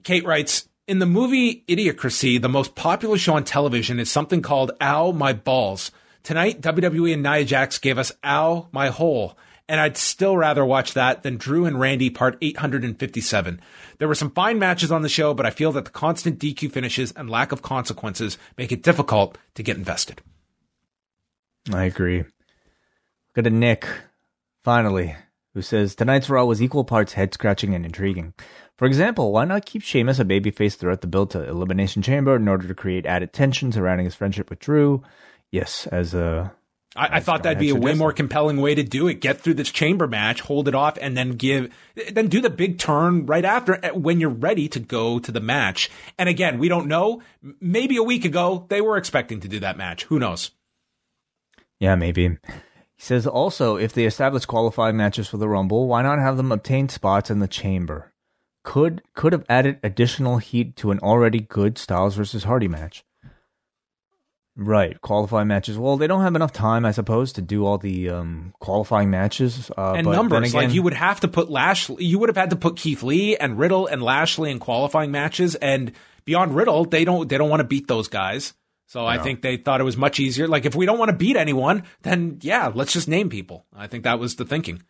Kate writes In the movie Idiocracy, the most popular show on television is something called Ow My Balls. Tonight, WWE and Nia Jax gave us Ow My Hole, and I'd still rather watch that than Drew and Randy Part 857. There were some fine matches on the show, but I feel that the constant DQ finishes and lack of consequences make it difficult to get invested. I agree. Go to Nick, finally, who says tonight's Raw was equal parts head scratching and intriguing. For example, why not keep Sheamus a babyface throughout the build to Elimination Chamber in order to create added tension surrounding his friendship with Drew? Yes, as a. I, I thought that'd be a way more compelling way to do it. Get through this chamber match, hold it off, and then give, then do the big turn right after eh, when you're ready to go to the match. And again, we don't know. Maybe a week ago they were expecting to do that match. Who knows? Yeah, maybe. He says also, if they establish qualifying matches for the Rumble, why not have them obtain spots in the chamber? could could have added additional heat to an already good Styles versus Hardy match. Right, qualifying matches. Well, they don't have enough time, I suppose, to do all the um, qualifying matches uh, and numbers. Again, like you would have to put Lashley, you would have had to put Keith Lee and Riddle and Lashley in qualifying matches. And beyond Riddle, they don't they don't want to beat those guys. So I think they thought it was much easier. Like if we don't want to beat anyone, then yeah, let's just name people. I think that was the thinking.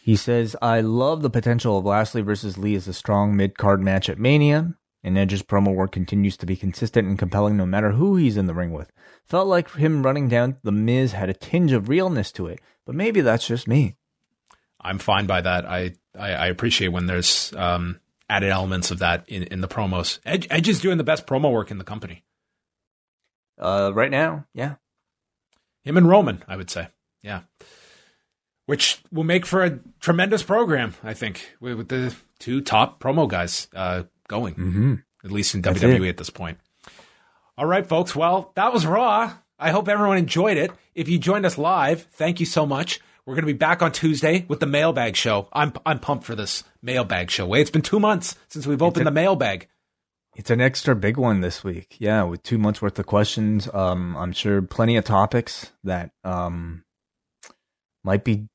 He says, I love the potential of Lashley versus Lee as a strong mid card match at Mania, and Edge's promo work continues to be consistent and compelling no matter who he's in the ring with. Felt like him running down The Miz had a tinge of realness to it, but maybe that's just me. I'm fine by that. I, I, I appreciate when there's um, added elements of that in, in the promos. Edge, Edge is doing the best promo work in the company. Uh, right now, yeah. Him and Roman, I would say. Yeah which will make for a tremendous program, I think, with, with the two top promo guys uh, going, mm-hmm. at least in That's WWE it. at this point. All right, folks. Well, that was Raw. I hope everyone enjoyed it. If you joined us live, thank you so much. We're going to be back on Tuesday with the mailbag show. I'm I'm pumped for this mailbag show. Wait, it's been two months since we've opened a, the mailbag. It's an extra big one this week. Yeah, with two months worth of questions. Um, I'm sure plenty of topics that um might be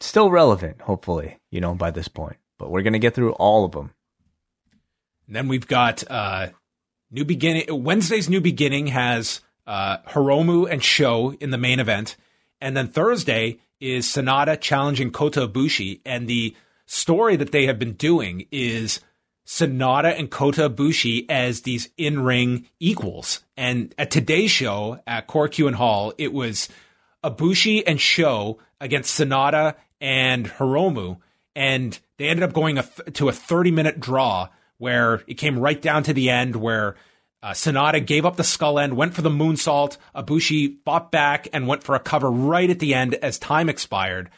still relevant, hopefully, you know, by this point. But we're going to get through all of them. And then we've got uh, New Beginning. Wednesday's New Beginning has uh, Hiromu and Shingo in the main event. And then Thursday is Sanada challenging Kota Ibushi. And the story that they have been doing is Sanada and Kota Ibushi as these in ring equals. And at today's show at Korakuen Hall, it was Ibushi and Shingo against Sanada and Hiromu, and they ended up going a th- to a 30 minute draw where it came right down to the end where uh, Sanada gave up the skull end, went for the moonsault. Ibushi fought back and went for a cover right at the end as time expired.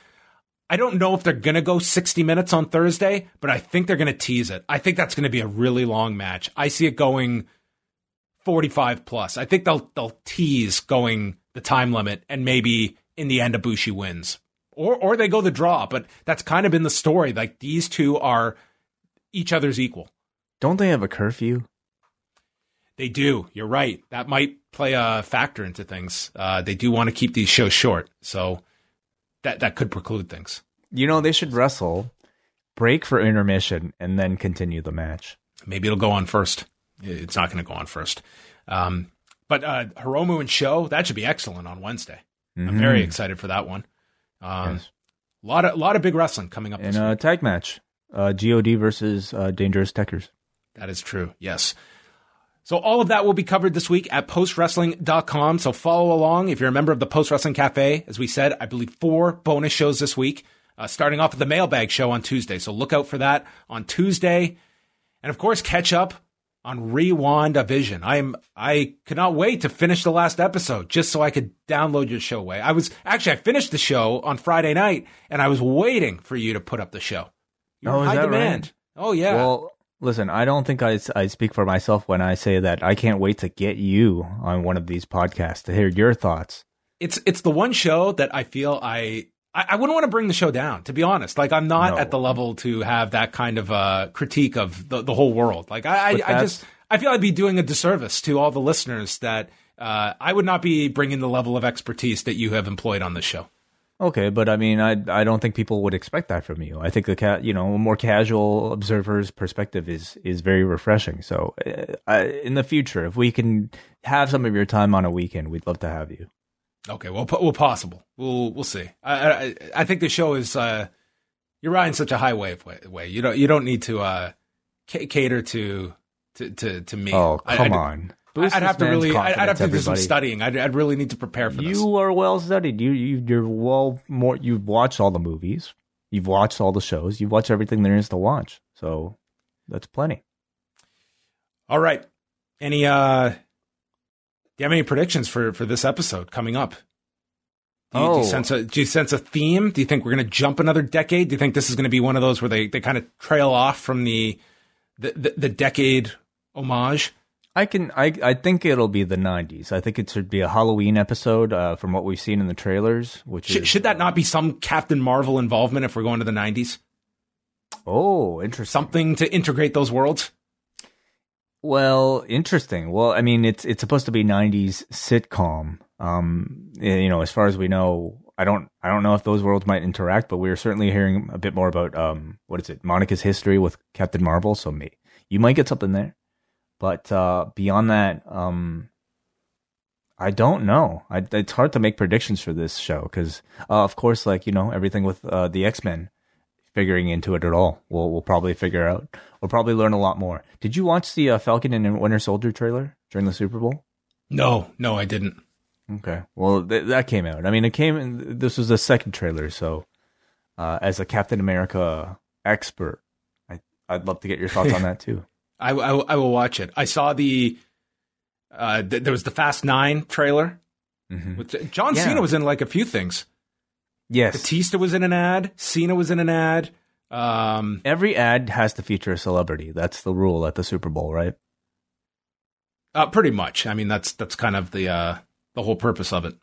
I don't know if they're going to go 60 minutes on Thursday, but I think they're going to tease it. I think that's going to be a really long match. I see it going 45 plus. I think they'll they'll tease going the time limit and maybe in the end Ibushi wins or or they go the draw. But that's kind of been the story. Like these two are each other's equal. Don't they have a curfew? They do. You're right. That might play a factor into things. Uh, they do want to keep these shows short, so that that could preclude things. You know, they should wrestle, break for intermission, and then continue the match. Maybe it'll go on first. It's not going to go on first. Um, but uh, Hiromu and Shingo that should be excellent on Wednesday. Mm-hmm. I'm very excited for that one. Um, yes. A lot of a lot of big wrestling coming up. In a tag match, uh, God versus uh, Dangerous Tekkers. That is true. Yes. So all of that will be covered this week at postwrestling.com. So follow along if you're a member of the Post Wrestling Cafe. As we said, I believe four bonus shows this week, uh, starting off with the mailbag show on Tuesday. So look out for that on Tuesday. And of course, catch up on Rewind a Vision. I'm I could not wait to finish the last episode just so I could download your show Wai. I was actually I finished the show on Friday night and I was waiting for you to put up the show. You're oh, high demand. Right? Oh yeah. Well, Listen, I don't think I, I speak for myself when I say that I can't wait to get you on one of these podcasts to hear your thoughts. It's it's the one show that I feel I I, I wouldn't want to bring the show down, to be honest. Like I'm not no. at the level to have that kind of uh, critique of the, the whole world. Like I, I, I, just I feel I'd be doing a disservice to all the listeners that uh, I would not be bringing the level of expertise that you have employed on this show. Okay, but I mean, I I don't think people would expect that from you. I think the cat, you know, a more casual observer's perspective is is very refreshing. So, uh, in the future, if we can have some of your time on a weekend, we'd love to have you. Okay, well, well, possible. We'll we'll see. I I, I think the show is uh, you're riding such a high wave way. way. You don't you don't need to uh, c- cater to to to, to me. Oh come I, on. Boost I'd have to really, I'd have to do some studying. I'd, I'd really need to prepare for you this. You are well studied. You, you, you're well more. You've watched all the movies. You've watched all the shows. You've watched everything there is to watch. So that's plenty. All right. Any uh, do you have any predictions for for this episode coming up? Do you, oh. do you, oh. sense a do you sense a theme? Do you think we're going to jump another decade? Do you think this is going to be one of those where they, they kind of trail off from the the, the, the decade homage? I can. I I think it'll be the '90s. I think it should be a Halloween episode uh, from what we've seen in the trailers. Which should, is, should that not be some Captain Marvel involvement if we're going to the '90s? Oh, interesting. Something to integrate those worlds. Well, interesting. Well, I mean, it's it's supposed to be '90s sitcom. Um, you know, as far as we know, I don't I don't know if those worlds might interact, but we are certainly hearing a bit more about um, what is it, Monica's history with Captain Marvel. So, me, you might get something there. But uh, beyond that, um, I don't know. I, it's hard to make predictions for this show because, uh, of course, like you know, everything with uh, the X Men figuring into it at all, we'll we'll probably figure out. We'll probably learn a lot more. Did you watch the uh, Falcon and Winter Soldier trailer during the Super Bowl? No, no, I didn't. Okay, well th- that came out. I mean, it came. In, this was the second trailer, so uh, as a Captain America expert, I I'd love to get your thoughts on that too. I, I, I will watch it. I saw the uh, th- there was the Fast Nine trailer. Mm-hmm. With, John yeah. Cena was in like a few things. Yes, Batista was in an ad. Cena was in an ad. Um, Every ad has to feature a celebrity. That's the rule at the Super Bowl, right? Uh, pretty much. I mean, that's that's kind of the uh, the whole purpose of it.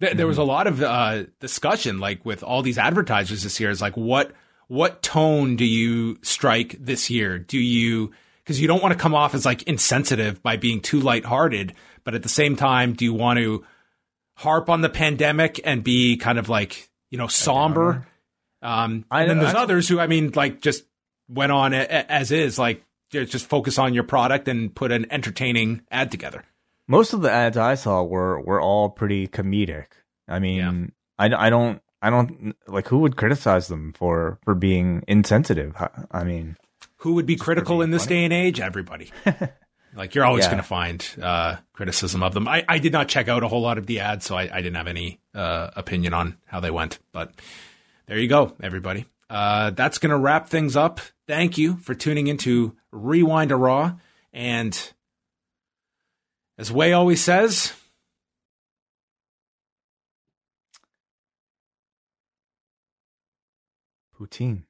Th- mm-hmm. There was a mm-hmm. lot of uh, discussion, like with all these advertisers this year. Is like what what tone do you strike this year? Do you because you don't want to come off as like insensitive by being too lighthearted, but at the same time, do you want to harp on the pandemic and be kind of like you know somber? Um, and then there's I, others who I mean, like just went on as is, like just focus on your product and put an entertaining ad together. Most of the ads I saw were were all pretty comedic. I mean, yeah. I, I don't I don't like who would criticize them for for being insensitive. I mean, who would be critical in this funny. day and age? Everybody. like you're always yeah. going to find uh, criticism of them. I, I did not check out a whole lot of the ads, so I, I didn't have any uh, opinion on how they went. But there you go, everybody. Uh, that's going to wrap things up. Thank you for tuning into Rewind a Raw. And as Wai always says, poutine.